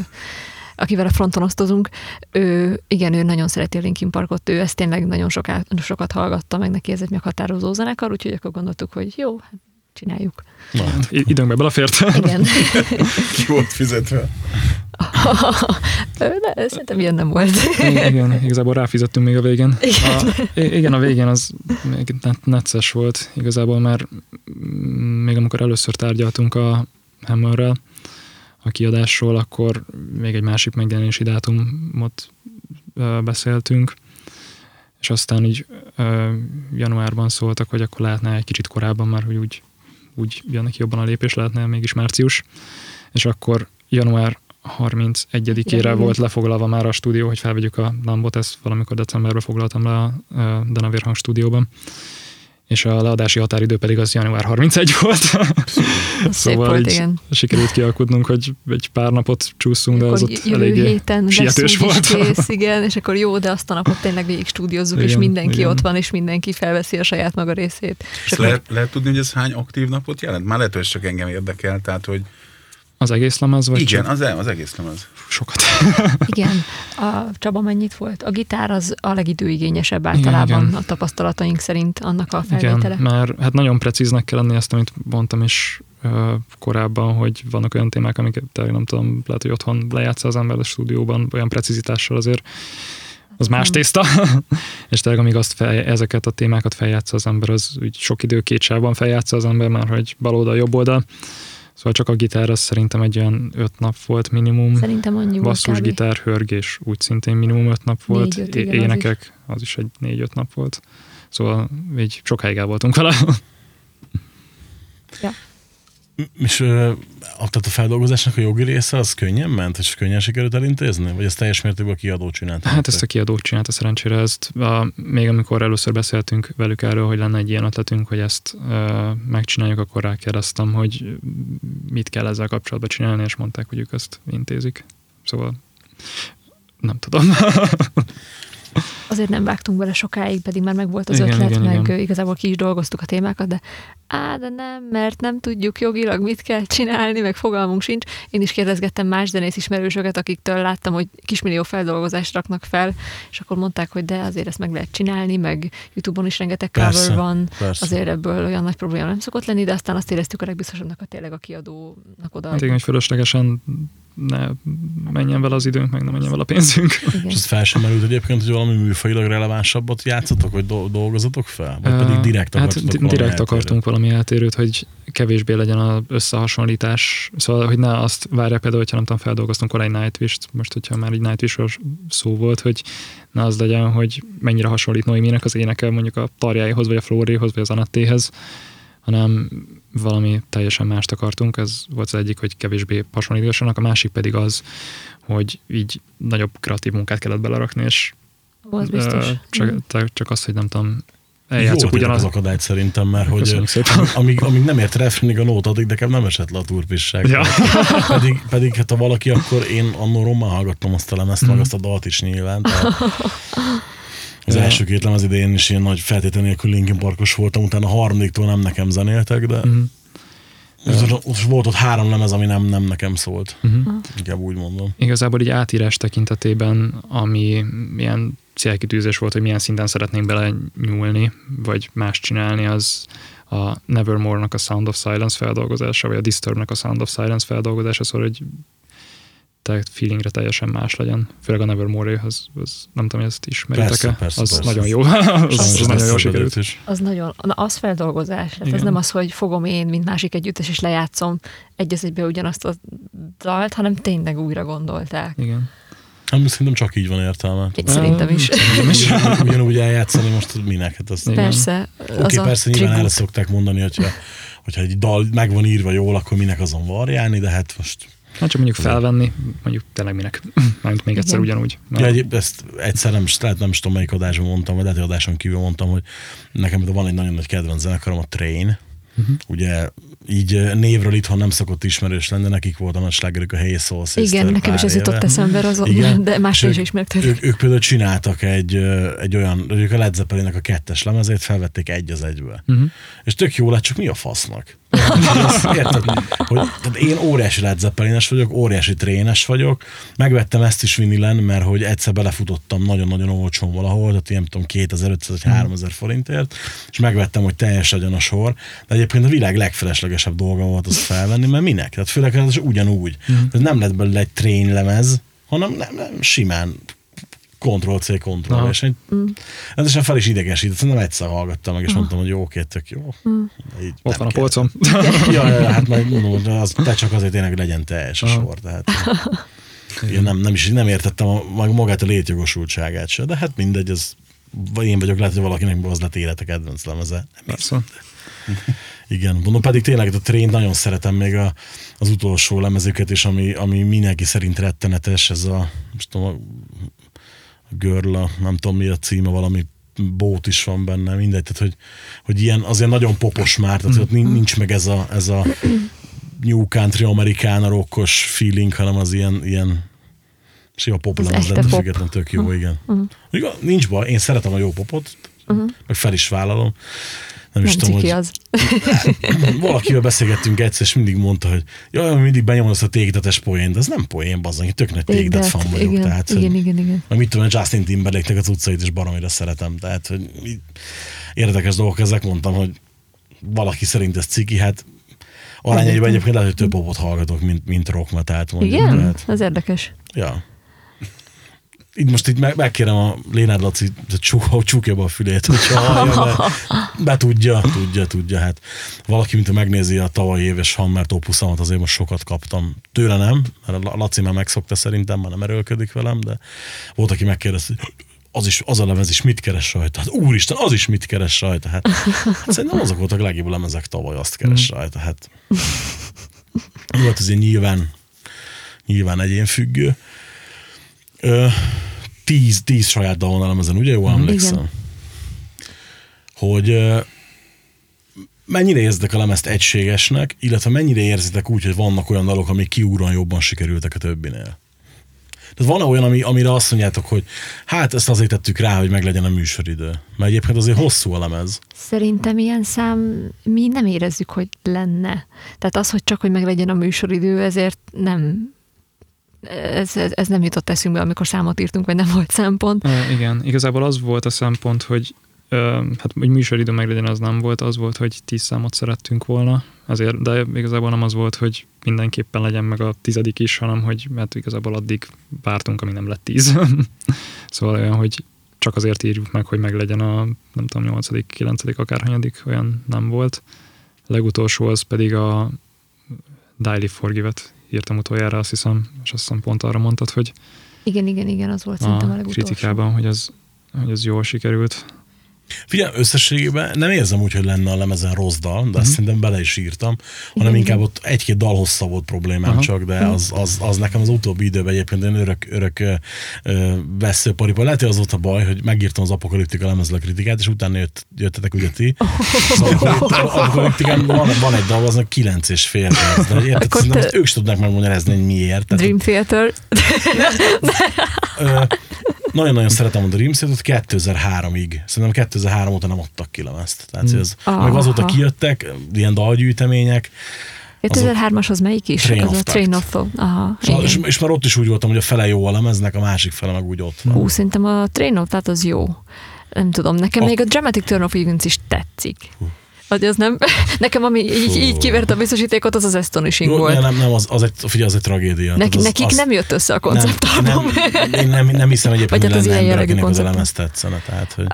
akivel a fronton osztozunk, ő, igen, ő nagyon szereti a Linkin Parkot, ő ezt tényleg nagyon soká, sokat hallgatta, meg neki ez egy meghatározó zenekar, úgyhogy akkor gondoltuk, hogy jó, hát csináljuk. Na, hát, I- Időnkbe belefért. Igen. [LAUGHS] Ki volt fizetve? De szerintem ilyen nem volt. igen, igazából ráfizettünk még a végén. A, i- igen, a végén az még necces volt igazából, mert még amikor először tárgyaltunk a Hammerrel a kiadásról, akkor még egy másik megjelenési dátumot beszéltünk, és aztán így januárban szóltak, hogy akkor lehetne egy kicsit korábban már, hogy úgy, úgy jön neki jobban a lépés, lehetne mégis március, és akkor január 31-ére Igen. volt lefoglalva már a stúdió, hogy felvegyük a Lambot, ezt valamikor decemberben foglaltam le a Denavér Hang stúdióban. És a leadási határidő pedig az január 31 volt. Szép volt, igen. sikerült kialkudnunk, hogy egy pár napot csúszunk, de az ott jövő elég héten sietős volt. kész, igen, és akkor jó, de azt a napot tényleg végig stúdiózzuk, és Igen, mindenki igen. ott van, és mindenki felveszi a saját maga részét. És lehet, lehet tudni, hogy ez hány aktív napot jelent? Már lehet, hogy csak engem érdekel, tehát hogy Az egész lemez, vagy igen, csak az, az egész nem az. sokat? [LAUGHS] Igen, [LAUGHS] a Csaba mennyit volt? A gitár az a legidőigényesebb általában igen. a tapasztalataink szerint annak a felvétele. Igen, mert hát nagyon precíznek kell lenni ezt, amit mondtam is korábban, hogy vannak olyan témák, amiket nem tudom, lehet, hogy otthon lejátsza az ember a stúdióban, olyan precizitással azért az más tészta, [LAUGHS] és tényleg amíg azt fel, ezeket a témákat feljátsza az ember, az úgy sok idő két sávban feljátsza az ember, már hogy bal oldal, jobb oldal. Szóval csak a gitár az szerintem egy olyan öt nap volt minimum. Szerintem annyi volt Basszus, kb. gitár, hörgés úgy szintén minimum öt nap volt. Négy-öt, É- igen, az énekek, az is egy négy-öt nap volt. Szóval így sokáig el voltunk vele. És tehát a feldolgozásnak a jogi része az könnyen ment, és könnyen sikerült elintézni? Vagy ezt teljes mértékben a kiadó csinálta? Hát ezt a kiadó csinálta szerencsére ezt. A, még amikor először beszéltünk velük erről, hogy lenne egy ilyen ötletünk, hogy ezt ö, megcsináljuk, akkor rákérdeztem, hogy mit kell ezzel kapcsolatban csinálni, és mondták, hogy ők ezt intézik. Szóval nem tudom. [LAUGHS] Azért nem vágtunk bele sokáig, pedig már megvolt az Igen, ötlet, igen, meg igen. igazából ki is dolgoztuk a témákat, de á, de nem, mert nem tudjuk jogilag mit kell csinálni, meg fogalmunk sincs. Én is kérdezgettem más zenész ismerősöket, akiktől láttam, hogy kismillió feldolgozást raknak fel, és akkor mondták, hogy de azért ezt meg lehet csinálni, meg YouTube-on is rengeteg Persze, cover van, persze. azért ebből olyan nagy probléma nem szokott lenni, de aztán azt éreztük a legbiztosabbnak, hogy tényleg a kiadónak oda. Hát igen, hogy fölöslegesen ne menjen vele az időnk, meg ne menjen vele a pénzünk. igen. És ez fel sem merült egyébként, hogy valami műfajilag relevánsabbat játszotok, vagy do- dolgozatok fel? Vagy pedig direkt hát akartatok di- valami direkt akartunk valami eltérőt, hogy kevésbé legyen az összehasonlítás. Szóval, hogy ne azt várják például, hogyha nem tudom, feldolgoztunk volna egy Nightwish-t, most, hogyha már egy nightwish szó volt, hogy ne az legyen, hogy mennyire hasonlít Noéminek az éneke mondjuk a tarjáihoz, vagy a Flórihoz, vagy az Anettéhez, hanem valami teljesen mást akartunk. Ez volt az egyik, hogy kevésbé hasonlítgassanak, a másik pedig az, hogy így nagyobb kreatív munkát kellett belerakni, és Az biztos. csak, te- csak azt, hogy nem tudom, eljátszok ugyanaz. az akadályt szerintem, mert hogy amíg, amíg nem ért refrénig a nót, addig nekem nem esett le a turpisság. Ja. [LAUGHS] pedig, pedig hát ha valaki, akkor én annó rommá hallgattam azt a lemezt, Mhm. meg azt a dalt is nyilván. Tehát [LAUGHS] az Ja. első két lemez idején is ilyen nagy feltétel nélkül Linkin Parkos voltam, utána a harmadiktól nem nekem zenéltek, de Mhm. most, volt ott három lemez, ami nem, nem nekem szólt. Mhm. Inkább úgy mondom. Igazából így átírás tekintetében, ami milyen célkitűzés volt, hogy milyen szinten szeretnénk bele nyúlni, vagy más csinálni, az a Nevermore-nak a Sound of Silence feldolgozása, vagy a Disturbnek a Sound of Silence feldolgozása, szóval hogy te feelingre teljesen más legyen. Főleg a Nevermore az, az nem tudom, hogy ezt ismeritek-e. Persze, persze, az persze. nagyon jó. az, az Sajnos nagyon eszembe sikerült. is. Az nagyon, na az feldolgozás. Hát ez nem az, hogy fogom én, mint másik együttes, és lejátszom egy az egybe ugyanazt a dalt, hanem tényleg újra gondolták. Igen. Hát szerintem csak így van értelme. Én szerintem is. Ugyanúgy- Ugyanúgy eljátszani most minek? Hát azt. Persze. Oké, az a persze nyilván el szokták mondani, hogyha, hogyha egy dal meg van írva jól, akkor minek azon varjálni, de hát most Hát csak mondjuk felvenni, mondjuk tényleg minek. [LAUGHS] Mármint még egyszer Igen. ugyanúgy. Ja, egy, ezt egyszer nem, lehet nem is tudom, melyik adásban mondtam, vagy lehet, hogy adáson kívül mondtam, hogy nekem van egy nagyon nagy kedvenc zenekarom, a Train. Uh-huh. Ugye így névről itthon nem szokott ismerős lenni, nekik volt a nagy slágerük a Hey Soul Sister Igen, nekem is ez jutott eszembe azon, Igen. de És is ők- ismertek. Ők, ők például csináltak egy, egy olyan, ők a Led Zeppelinnek a kettes lemezét felvették egy az egybe. Uh-huh. És tök jó lett, csak mi a fasznak? [LAUGHS] Érted? Hogy, tehát én óriási Led Zeppelines vagyok, óriási trénes vagyok, megvettem ezt is vinilen, mert hogy egyszer belefutottam nagyon-nagyon olcsón valahol, tehát ilyen, nem tudom, 2500 vagy 3000 forintért, és megvettem, hogy teljes legyen a sor, de egyébként a világ legfeleslegesebb dolga volt az felvenni, mert minek? Tehát főleg ez ugyanúgy. Ez nem lett belőle egy trén lemez, hanem nem, nem, simán Ctrl-C, Ctrl, és egy, ez fel is idegesített, szerintem egyszer hallgattam meg, és mondtam, hogy jó, oké, tök jó. Így Ott van a kell. polcom. [LAUGHS] ja, hát meg mondom, hogy az, de csak azért tényleg legyen teljes a sor. Tehát, [LAUGHS] én nem, nem, is, nem értettem a, mag- magát a létjogosultságát se, de hát mindegy, ez, vagy én vagyok, lehet, hogy valakinek az lett élete kedvenc lemeze. Nem igen, mondom, pedig tényleg a train nagyon szeretem még a, az utolsó lemezüket is, ami, ami mindenki szerint rettenetes, ez a, most tudom, a Girl, a, nem tudom mi a címe, valami bót is van benne, mindegy, tehát hogy, hogy ilyen, azért nagyon popos már, tehát ott nin- nincs meg ez a, ez a New Country amerikána rockos feeling, hanem az ilyen, ilyen sima pop Az lemez, de pop. függetlenül tök jó, igen. Uh-huh. Nincs baj, én szeretem a jó popot, uh-huh. meg fel is vállalom. Nem, is Nem tudom, ciki hogy az. [LAUGHS] valakivel beszélgettünk egyszer, és mindig mondta, hogy jaj, mindig benyomod azt a tégdetes poént, de ez nem poén, bazzang, én tök nagy Tégdet, fan vagyok. igen, tehát, igen, hogy, igen, igen. meg mit tudom, Justin Timberlake-nek az utcait is baromira szeretem. Tehát, hogy érdekes dolgok ezek, mondtam, hogy valaki szerint ez ciki, hát arányaiban egyébként lehet, hogy több popot hallgatok, mint, mint rock tehát mondjuk. Igen? Tehát, Ez érdekes. ja. Így most itt meg, megkérem a Lénád Laci, hogy csuk, hogy csukja be a fülét, hogyha hallja, mert [LAUGHS] be tudja, tudja, tudja. Hát valaki, mint megnézi a tavalyi éves Hammer topuszámat, azért most sokat kaptam. Tőle nem, mert a Laci már megszokta szerintem, már nem erőlködik velem, de volt, aki megkérdezte, az, is, az a lemez is mit keres rajta? Hát úristen, az is mit keres rajta? Hát, hát szerintem azok voltak a legjobb lemezek tavaly, azt keres rajta. Hát hát azért nyilván, nyilván egyén függő. Ö, tíz, tíz saját dal van a lemezen, ugye? Jól emlékszem. Igen. Hogy ö, mennyire érzitek a lemezt egységesnek, illetve mennyire érzitek úgy, hogy vannak olyan dalok, amik kiúron jobban sikerültek a többinél? Tehát van olyan, ami, amire azt mondjátok, hogy hát ezt azért tettük rá, hogy meglegyen a műsoridő. Mert egyébként azért hosszú a lemez. Szerintem ilyen szám mi nem érezzük, hogy lenne. Tehát az, hogy csak, hogy meglegyen a műsoridő, ezért nem ez, ez, ez nem jutott eszünkbe, amikor számot írtunk, vagy nem volt szempont. Uh, igen, igazából az volt a szempont, hogy uh, hát hogy műsoridő meglegyen, az nem volt, az volt, hogy tíz számot szerettünk volna, azért, de igazából nem az volt, hogy mindenképpen legyen meg a tizedik is, hanem hogy mert igazából addig vártunk, amíg nem lett tíz. [LAUGHS] szóval olyan, hogy csak azért írjuk meg, hogy meglegyen a nem tudom, nyolcadik, kilencedik, akárhanyadik, olyan nem volt. A legutolsó az pedig a Daily Forgive-et írtam utoljára, azt hiszem, és azt hiszem pont arra mondtad, hogy Igen, igen, igen, az volt szerintem a legutolsó. kritikában, hogy ez, hogy ez jól sikerült. Figyelj, összességében nem érzem úgy, hogy lenne a lemezen rossz dal, de Mhm. azt szerintem bele is írtam, hanem Igen, inkább ott egy-két dal hossza volt problémám Aha. csak, de az, az, az, nekem az utóbbi időben egyébként egy örök, örök veszőparipa. Lehet, hogy az volt a baj, hogy megírtam az apokaliptika lemezle kritikát, és utána jött, jöttetek ugye ti. [LAUGHS] Szóval apokaliptikán van, van egy dal, aznak kilenc és fél perc, de érted, Akkor te- ők is tudnak megmagyarázni, hogy miért. Tehát, Dream Theater. Nagyon-nagyon szeretem a Dream Theater-t 2003-ig. Szerintem 2003 óta nem adtak ki lemezt. Tehát hogy ez, Aha. meg azóta kijöttek, ilyen dalgyűjtemények, 2003-as az melyik is? Train az of a Train of Thought. Aha, és, és, és már ott is úgy voltam, hogy a fele jó a lemeznek, a másik fele meg úgy ott van. Ú, szerintem a Train of Thought az jó. Nem tudom, nekem A- még a Dramatic Turn of Events is tetszik. Vagy az nem? [LAUGHS] Nekem, ami így, így kivert a biztosítékot, az az Astonishing Jó, volt. nem, nem, az, az, egy, figyelj, az egy tragédia. Tehát az, nekik az, nem jött össze a nem, konceptalbum. nem, én nem, nem hiszem egyébként, hogy hát lenne ember, akinek az a konceptum. lemez tetszene. Tehát, hogy...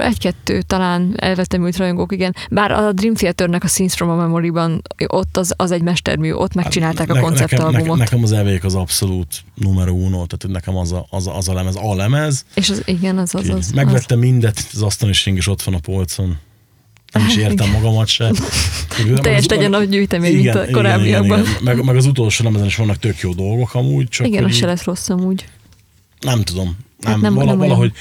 Egy-kettő talán elvettem úgy rajongók, igen. Bár a Dream Theaternek a Scenes from a Memory-ban ott az, az egy mestermű, ott megcsinálták a Ne- konceptalbumot. Nekem, nekem az elvék az abszolút numero uno, tehát nekem az a, az, a, az a lemez, a lemez. És az, igen, az az. Az, az. Megvettem mindet, az asztanising is ott van a polcon. Nem is értem magamat se. Teljes legyen a gyűjtemény, mint a korábbiakban. Igen, igen. Meg, meg, az utolsó lemezen is vannak tök jó dolgok amúgy, csak Igen, hogy az se lesz rossz amúgy. nem tudom. Nem, Hát nem, nem- vala, nem olyan. valahogy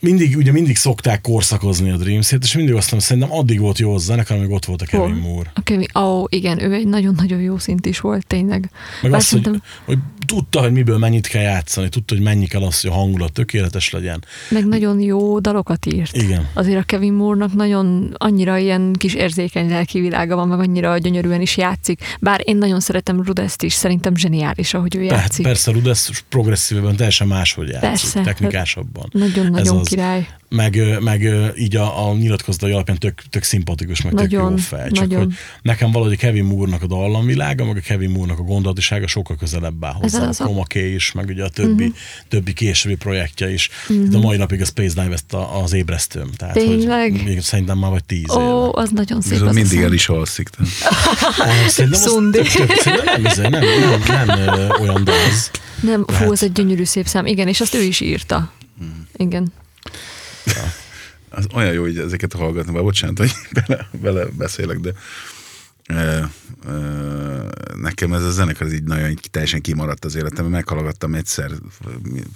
mindig, ugye mindig szokták korszakozni a Dream Theater, és mindig azt mondom, szerintem addig volt jó a zenekar, amíg ott volt a Kevin Hol? Moore. A Kevin, ó, igen, ő egy nagyon-nagyon jó szint is volt, tényleg. Meg Bár azt, hogy, szerintem- hogy, tudta, hogy miből mennyit kell játszani, tudta, hogy mennyi kell az, hogy a hangulat tökéletes legyen. Meg nagyon jó dalokat írt. Igen. Azért a Kevin Moore-nak nagyon annyira ilyen kis érzékeny lelki világa van, meg annyira gyönyörűen is játszik. Bár én nagyon szeretem Rudest is, szerintem zseniális, ahogy ő játszik. persze Rudess progresszívben teljesen máshogy játszik, Persze. technikásabban. Nagyon-nagyon király. Meg, meg így a, a nyilatkozatai alapján tök, tök szimpatikus, meg tök Nagyon, jó fej. Csak nagyon. hogy nekem valahogy a Kevin Moore-nak a dallamvilága, meg a Kevin Moore-nak a gondolatisága sokkal közelebb áll Ez hozzá. az a a- Chroma Key is, meg ugye a többi, uh-huh. többi későbbi projektje is. Uh-huh. De mai napig a Space Dive ezt a, az ébresztőm. Tehát, Tényleg? Hogy még szerintem már vagy tíz éve. Ó, az nagyon szép. Viszont az a mindig el is alszik. Szundi. tök, tök, nem, nem, nem, nem, olyan daz. Nem, fú, az egy gyönyörű szép szám. Igen, és azt ő is írta. Igen. Az olyan jó, hogy ezeket hallgatni, bár bocsánat, hogy [LAUGHS] bele, bele beszélek, de ö, ö, nekem ez a zenekar ez így nagyon teljesen kimaradt az életemben. Meghallgattam egyszer,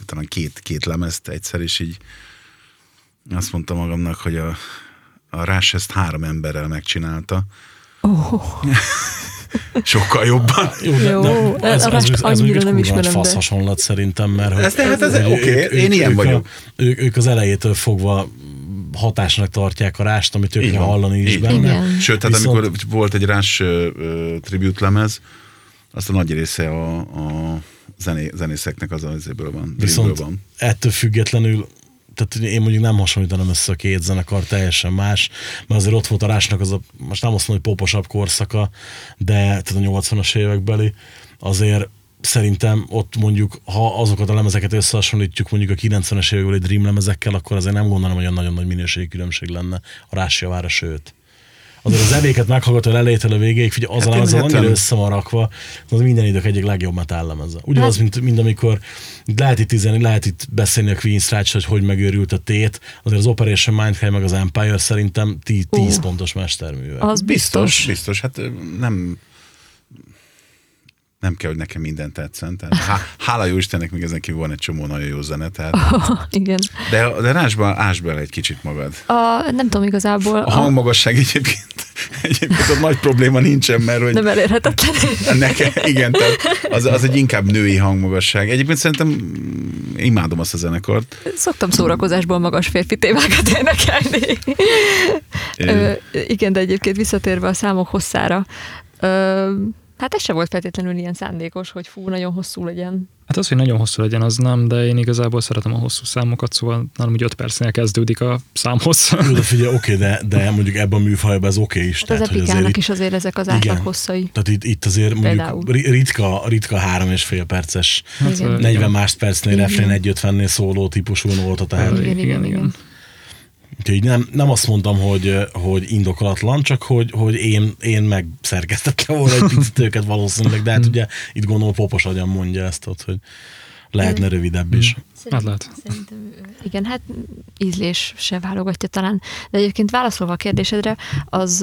talán két, két lemezt egyszer, és így azt mondta magamnak, hogy a, a Rush ezt három emberrel megcsinálta. Oh, [LAUGHS] Sokkal jobban. Jó, de, Jó, de ez, ez, ez, ez, egy nem ismerem, fasz de- hasonlat szerintem, mert hogy, Ez, hát ez hogy oké, ők- én ők- ilyen ők vagyok. A, ők, ők az elejétől fogva hatásnak tartják a rást, amit ők hallani is benne. Igen. Sőt, tehát Viszont- amikor volt egy ö, ö, tribute lemez, azt a nagy része a, a zené, zenészeknek az azéből van. Viszont van. ettől függetlenül tehát én mondjuk nem hasonlítanám össze a két zenekar, teljesen más, mert azért ott volt a Rásnak az a, most nem azt mondom, hogy poposabb korszaka, de tehát a 80-as évekbeli, azért szerintem ott mondjuk, ha azokat a lemezeket összehasonlítjuk mondjuk a 90-es évekbeli Dream lemezekkel, akkor azért nem gondolom, hogy olyan nagyon nagy minőségi különbség lenne a Rás javára, sőt. Azért az evéket meghallgatod elejétől a végéig, figyelj, az Hát a én lemez annyira össze van rakva, az minden idők egyik legjobb metal lemeze. Ugyanaz, Hát- mint, mint amikor lehet itt, tizen, lehet itt beszélni a Queen's Strike, hogy hogy megőrült a tét, azért az Operation Mindhigh meg az Empire szerintem 10 Ó. pontos mesterművek. az Biztos, biztos. biztos. Hát nem nem kell, hogy nekem minden tetszen. Tehát, há, hála jó Istennek, még ezen kívül van egy csomó nagyon jó zene. Tehát, [LAUGHS] Igen. de, de rásba, ásd bele egy kicsit magad. A, nem tudom igazából, A hangmagasság egyébként, egyébként ott nagy probléma nincsen, mert hogy nem elérhetetlen. nekem, igen, tehát az, az egy inkább női hangmagasság. Egyébként szerintem imádom azt a zenekart. Szoktam szórakozásból magas férfi témákat énekelni. Ö, igen, de egyébként visszatérve a számok hosszára, ö, hát ez se volt feltétlenül ilyen szándékos, hogy fú, nagyon hosszú legyen. Hát az, hogy nagyon hosszú legyen, az nem, de én igazából szeretem a hosszú számokat, szóval nálam úgy 5 percnél kezdődik a számhoz. Jó, de figyelj, [LAUGHS] oké, de, de mondjuk ebben a műfajban ez oké is. Hát az hogy azért epikának itt- is azért ezek az Igen. átlag hosszai. Tehát itt, itt azért mondjuk Például. ri- ritka, ritka három és fél perces, Hát, Igen. ö, 40 máspercnél, Igen. refrén 150-nél szóló típusú volt a tehát. Igen, igen, igen. Úgyhogy nem, nem azt mondtam, hogy, hogy indokolatlan, csak hogy, hogy én, én megszerkesztettem volna egy picit őket valószínűleg, de hát ugye itt gondolom popos agyan mondja ezt, ott, hogy lehetne rövidebb is. Hát lehet. Szerintem, igen, hát ízlés se válogatja talán. De egyébként válaszolva a kérdésedre, az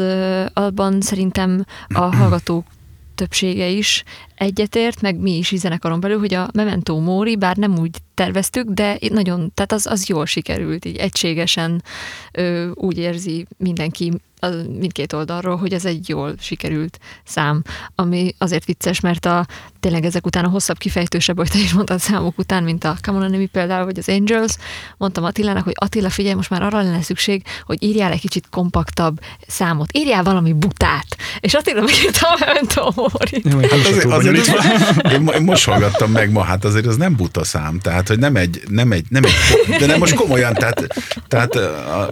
abban szerintem a hallgatók többsége is egyetért, meg mi is zenekaron belül, hogy a Memento Mori, bár nem úgy terveztük, de nagyon, tehát az, az jól sikerült, így egységesen ö, úgy érzi mindenki az, mindkét oldalról, hogy ez egy jól sikerült szám, ami azért vicces, mert a, tényleg ezek után a hosszabb, kifejtősebb, hogy te is mondtad számok után, mint a Come on Enemy például, vagy az Angels, mondtam Attilának, hogy Attila, figyelj, most már arra lenne szükség, hogy írjál egy kicsit kompaktabb számot, írjál valami butát. És Attila megírta a Memento Mori. Hát azért, azért, bonyolítva. én, én most hallgattam meg ma, hát azért az nem buta szám, tehát hogy nem egy, nem egy, nem egy de nem most komolyan, tehát, tehát a,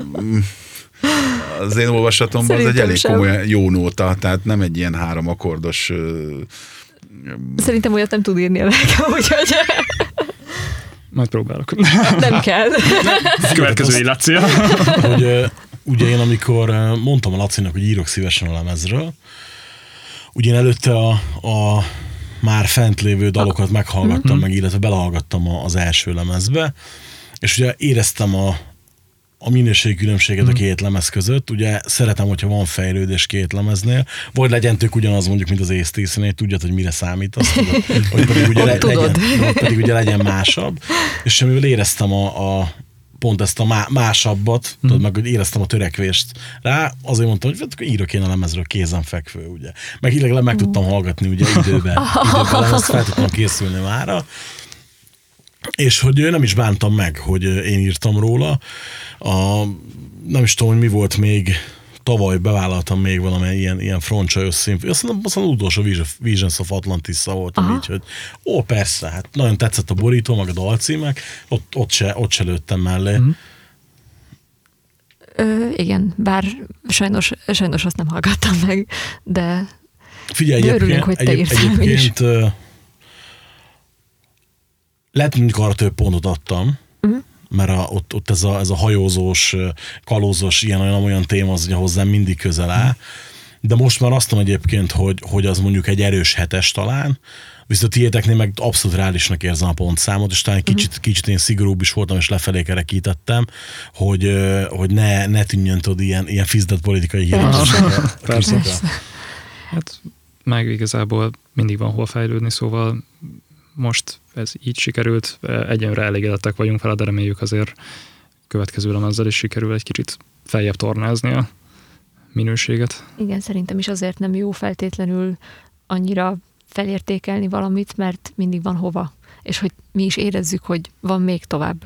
az én olvasatomban az egy elég sem. komolyan jó nóta, tehát nem egy ilyen három akkordos Szerintem olyat nem tud írni a lelkem, [LAUGHS] úgyhogy Majd próbálok. nem kell. [LAUGHS] Következő illácia. hogy ugye én amikor mondtam a Lacinak, hogy írok szívesen a lemezről, ugye én előtte a, a már fent lévő dalokat meghallgattam, meg illetve belehallgattam az első lemezbe, és ugye éreztem a, a minőségi különbséget a két lemez között. Ugye szeretem, hogyha van fejlődés két lemeznél, vagy legyen tök ugyanaz mondjuk, mint az észtésznél, tudjad, hogy mire számít, azt tudod, vagy pedig [LAUGHS] ugye, le, legyen, vagy pedig ugye legyen másabb. És semmivel éreztem a, a pont ezt a má, másabbat, mm. tudod, meg hogy éreztem a törekvést rá, azért mondtam, hogy hát akkor írok én a lemezről kézenfekvő, ugye. Meg illetve meg tudtam hallgatni, ugye, időben, időben lemezt fel tudtam készülni mára, és hogy nem is bántam meg, hogy én írtam róla. A, nem is tudom, hogy mi volt még, tavaly bevállaltam még valami ilyen, ilyen frontsa összén. Azt hiszem, az utolsó Vision- Visions of Atlantis voltam Aha. így, hogy ó, persze, hát nagyon tetszett a borító, meg a dalcímek, ott, ott, se, ott se lőttem mellé. Mm. Ö, igen, bár sajnos, sajnos azt nem hallgattam meg, de Figyelj, De egyébként, örülünk, hogy te egyéb, írtál is. egyébként ö, lehet, mondjuk arra több pontot adtam, uh-huh. Mert a, ott, ott ez, a, ez a hajózós, kalózos, ilyen olyan, olyan téma az ugye hozzám mindig közel áll. De most már azt mondom egyébként, hogy, hogy az mondjuk egy erős hetes talán, viszont a tiéteknél meg abszolút reálisnak érzem a pontszámot, és talán kicsit, kicsit én szigorúbb is voltam, és lefelé kerekítettem, hogy, hogy ne, ne tűnjön tudod ilyen, ilyen fizdett politikai. [LAUGHS] Persze. Hát meg igazából mindig van hol fejlődni, szóval most ez így sikerült, egyenre elégedettek vagyunk vele, de reméljük azért következő lemezzel is sikerül egy kicsit feljebb tornázni a minőséget. Igen, szerintem is azért nem jó feltétlenül annyira felértékelni valamit, mert mindig van hova. És hogy mi is érezzük, hogy van még tovább.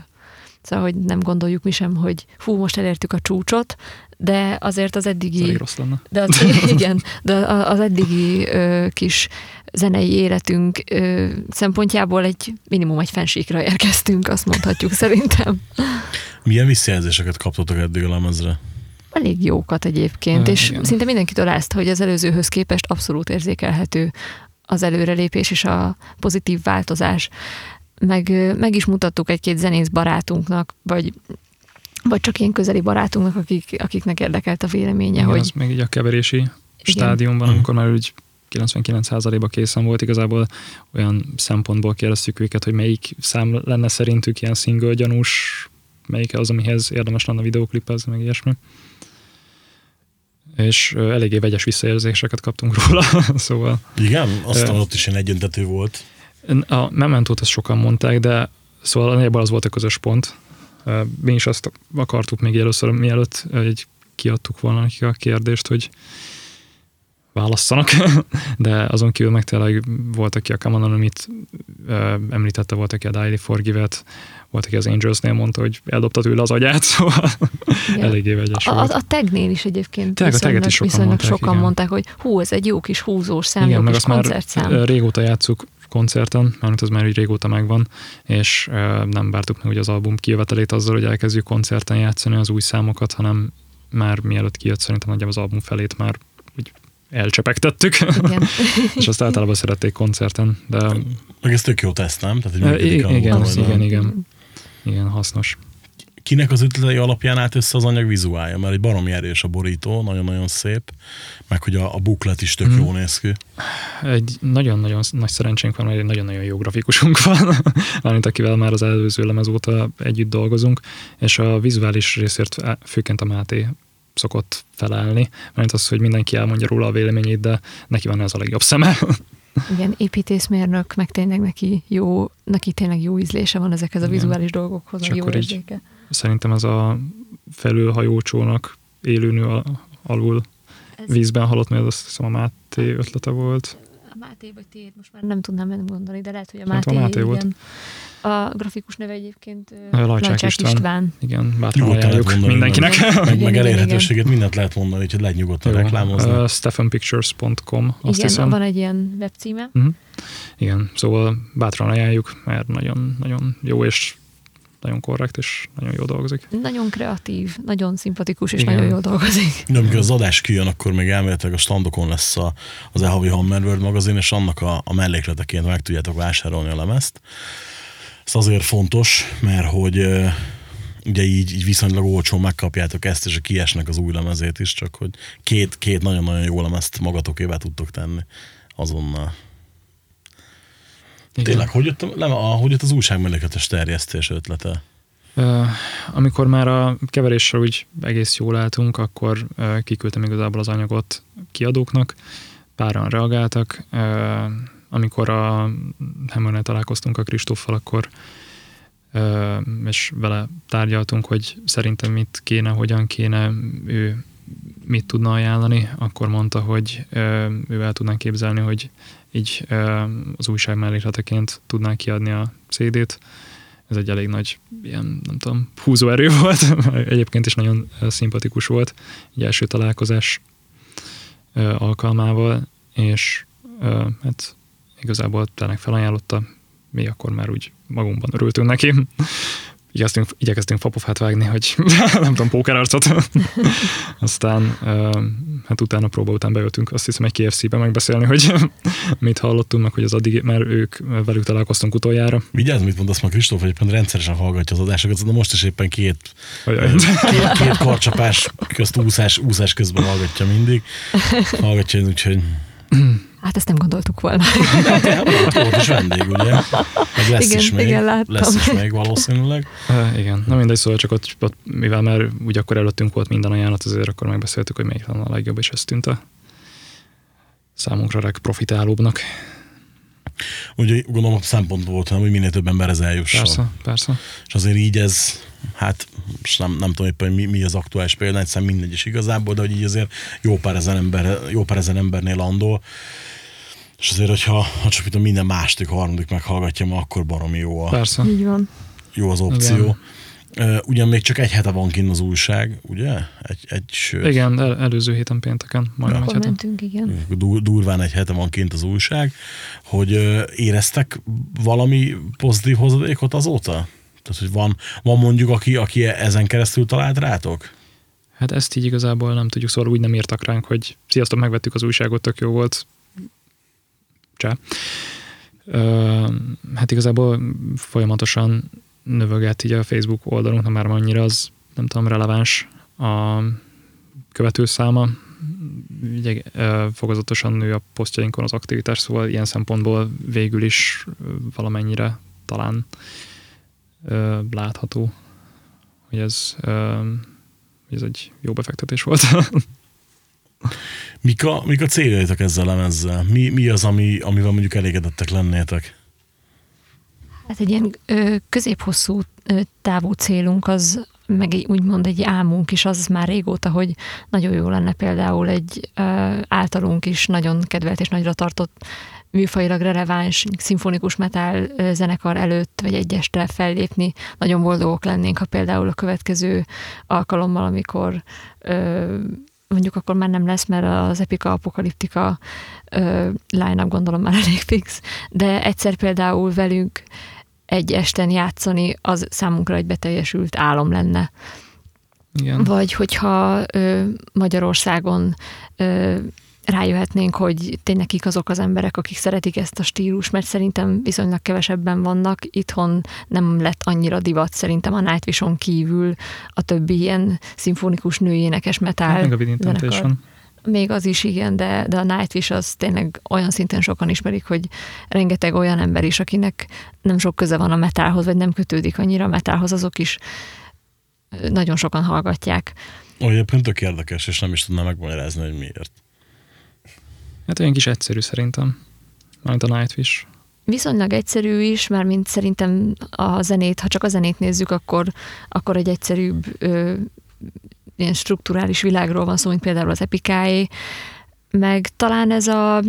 Szóval, hogy nem gondoljuk mi sem, hogy hú, most elértük a csúcsot, de azért az eddigi... rossz lenne. De az, [LAUGHS] igen, de az eddigi ö, kis zenei életünk ö, szempontjából egy minimum egy fensíkra érkeztünk, azt mondhatjuk szerintem. Milyen visszajelzéseket kaptatok eddig a lemezre? Elég jókat egyébként, és igen. szinte mindenkitől ezt, hogy az előzőhöz képest abszolút érzékelhető az előrelépés és a pozitív változás. Meg, meg is mutattuk egy-két zenész barátunknak, vagy vagy csak ilyen közeli barátunknak, akik, akiknek érdekelt a véleménye, Igen, hogy az még így a keverési stádiumban, amikor már úgy 99%-ba készen volt, igazából olyan szempontból kérdeztük őket, hogy melyik szám lenne szerintük ilyen single gyanús, melyik az, amihez érdemes lenne videóklipezni, meg ilyesmi. És eléggé vegyes visszaérzéseket kaptunk róla, [LAUGHS] szóval Igen? Aztán ott is ilyen egyöntetű volt. a Mementót azt sokan mondták, de szóval nagyjából az volt a közös pont. Mi is azt akartuk még először, mielőtt egy kiadtuk volna nekik a kérdést, hogy válasszanak, [LAUGHS] de azon kívül meg tényleg volt, aki a Kamanon, amit ö, említette, volt, aki a Daily Forgive-et, volt, aki az Angelsnél mondta, hogy eldobta tőle az agyát, [LAUGHS] szóval igen. eléggé vegyes A, volt. a, a tagnél is egyébként a taget viszonylag, is sokan viszonylag mondták, sokan igen. mondták, hogy hú, ez egy jó kis húzós szám, Igen, jó meg kis már koncertszám. ö, régóta játszuk koncerten, mármint az már így régóta megvan, és ö, nem vártuk meg ugye az album kijövetelét azzal, hogy elkezdjük koncerten játszani az új számokat, hanem már mielőtt kijött, szerintem nagyjából az album felét már elcsepegtettük, Igen. [LAUGHS] és azt általában szerették koncerten, de Meg ez tök jó teszt, nem? Tehát, hogy Ö, működik i- a igen, igen, igen. igen, hasznos. Kinek az ötletei alapján állt össze az anyag vizuálja? Mert egy baromi erős a borító, nagyon-nagyon szép, meg hogy a, a buklet is tök Mm. jó néz ki. Egy nagyon-nagyon nagy szerencsénk van, mert egy nagyon-nagyon jó grafikusunk van, [LAUGHS] mármint akivel már az előző lemez óta együtt dolgozunk, és a vizuális részért főként a Máté szokott felállni, mert az, hogy mindenki elmondja róla a véleményét, de neki van ez a legjobb szeme. Igen, építészmérnök, meg tényleg neki jó, neki tényleg jó ízlése van ezekhez a Igen. vizuális dolgokhoz, És a jó érzéke. Szerintem ez a felülhajócsónak élőnő a- alul Ez- vízben halott, mert azt hiszem a Máté ötlete volt. A Máté vagy tiéd, most már nem tudnám megmondani, de lehet, hogy a Szerintem Máté, a Máté volt. Igen. A grafikus neve egyébként Lajcsák Lajcsák István. István. Igen, bátran ajánljuk mindenkinek. Meg, meg, Igen, meg igen, elérhetőséget, mindent lehet mondani, úgyhogy lehet nyugodtan reklámozni. Uh, stephenpictures.com, azt igen, hiszem. van egy ilyen webcíme. Igen, szóval bátran ajánljuk, mert nagyon, nagyon jó és nagyon korrekt, és nagyon jó dolgozik. Nagyon kreatív, nagyon szimpatikus, és Igen. nagyon jól dolgozik. De amikor az adás kijön, akkor még elméletileg a standokon lesz a, az e-havi Hammer World magazin, és annak a, a mellékleteként meg tudjátok vásárolni a lemezt. Ez azért fontos, mert hogy ugye így, így viszonylag olcsón megkapjátok ezt, és kiesnek az új lemezét is, csak hogy két, két nagyon-nagyon jó lemezt magatokévá tudtok tenni azonnal. Igen. Tényleg, hogy jött, a, leme- a, hogy jött az újságmellékletes terjesztés ötlete? Amikor már a keveréssel úgy egész jól álltunk, akkor ö, kiküldtem igazából az anyagot kiadóknak, páran reagáltak. Amikor a Hammernél találkoztunk a Kristóffal, akkor és vele tárgyaltunk, hogy szerintem mit kéne, hogyan kéne, ő mit tudna ajánlani, akkor mondta, hogy ő el tudná képzelni, hogy így az újság mellékleteként tudná kiadni a CD-t. Ez egy elég nagy ilyen, nem tudom, húzóerő [LAUGHS] volt. Egyébként is nagyon szimpatikus volt, egy első találkozás alkalmával, és hát igazából tényleg felajánlotta, mi akkor már úgy magunkban örültünk neki. Igyekeztünk, igyekeztünk fapofát vágni, hogy [LAUGHS] nem tudom, pókerarcot. [LAUGHS] Aztán hát utána próba után beöltünk, azt hiszem egy KFC-be megbeszélni, hogy [LAUGHS] mit hallottunk, meg hogy az addig, mert ők velük találkoztunk utoljára. Vigyázz, mit mondasz, ma Kristóf egyébként rendszeresen hallgatja az adásokat, de most is éppen két két, két karcsapás közt úszás, úszás közben hallgatja mindig. Hallgatja, úgyhogy Hát ezt nem gondoltuk volna. [LAUGHS] hát volt is vendég, ugye? Meg lesz Igen, is még. igen, láttam. lesz is még valószínűleg. Uh, igen, na mindegy, szóval csak ott, ott, mivel már úgy akkor előttünk volt minden ajánlat, azért akkor megbeszéltük, hogy melyik lenne a legjobb, és ez tűnt a számunkra legprofitálóbbnak. Ugye gondolom a szempont volt, hogy minél több ember ez eljusson. Persze, persze. És azért így ez, hát most nem, nem tudom éppen, hogy mi, mi az aktuális példa, egyszerűen mindegy is igazából, de hogy így azért jó pár ezer, ember, jó pár ezer embernél landol, és azért, hogyha ha csak mint minden második, harmadik meghallgatja ma, akkor baromi jó, a, Persze. Így van. jó az opció. Igen. Ugyan még csak egy hete van kint az újság, ugye? Egy, egy sőt, Igen, el, előző héten pénteken, majdnem egy Akkor hete. mentünk, igen. du- durván egy hete van kint az újság, hogy ö, éreztek valami pozitív hozadékot azóta? Tehát, hogy van, van mondjuk, aki, aki ezen keresztül talált rátok? Hát ezt így igazából nem tudjuk, szóval úgy nem írtak ránk, hogy sziasztok, megvettük az újságot, tök jó volt. Ö, hát igazából folyamatosan növöget így a Facebook oldalunk, nem már annyira az, nem tudom, releváns a követőszáma. Ugye, ö, fokozatosan nő a posztjainkon az aktivitás, szóval ilyen szempontból végül is valamennyire talán látható, hogy ez ez egy jó befektetés volt. [LAUGHS] Mik a, mik a céljaitok ezzel a lemezzel? Mi, mi az, ami, amivel mondjuk elégedettek lennétek? Hát egy ilyen ö, középhosszú ö, távú célunk az, meg egy, úgymond egy álmunk is az már régóta, hogy nagyon jó lenne például egy ö, általunk is nagyon kedvelt és nagyra tartott műfajilag releváns szimfonikus metal ö, zenekar előtt, vagy egy este fellépni. Nagyon boldogok lennénk, ha például a következő alkalommal, amikor ö, mondjuk akkor már nem lesz, mert az Epika Apokaliptika ö, line-up gondolom már elég fix, de egyszer például velünk egy esten játszani, az számunkra egy beteljesült álom lenne. Igen. Vagy hogyha ö, Magyarországon ö, rájöhetnénk, hogy tényleg kik azok az emberek, akik szeretik ezt a stílus, mert szerintem viszonylag kevesebben vannak. Itthon nem lett annyira divat szerintem a Nightwish-on kívül a többi ilyen szimfonikus női énekes metal Hát meg a. Temptation. Még az is igen, de, de a Nightwish az tényleg olyan szinten sokan ismerik, hogy rengeteg olyan ember is, akinek nem sok köze van a metálhoz, vagy nem kötődik annyira a metálhoz, azok is nagyon sokan hallgatják. Ó, egyébként tök érdekes, és nem is tudnám megmagyarázni, hogy miért. Hát olyan kis egyszerű szerintem. Mármint a Nightwish. Viszonylag egyszerű is, mert mint szerintem a zenét, ha csak a zenét nézzük, akkor, akkor egy egyszerűbb ö, ilyen strukturális világról van szó, mint például az epikáé, meg talán ez a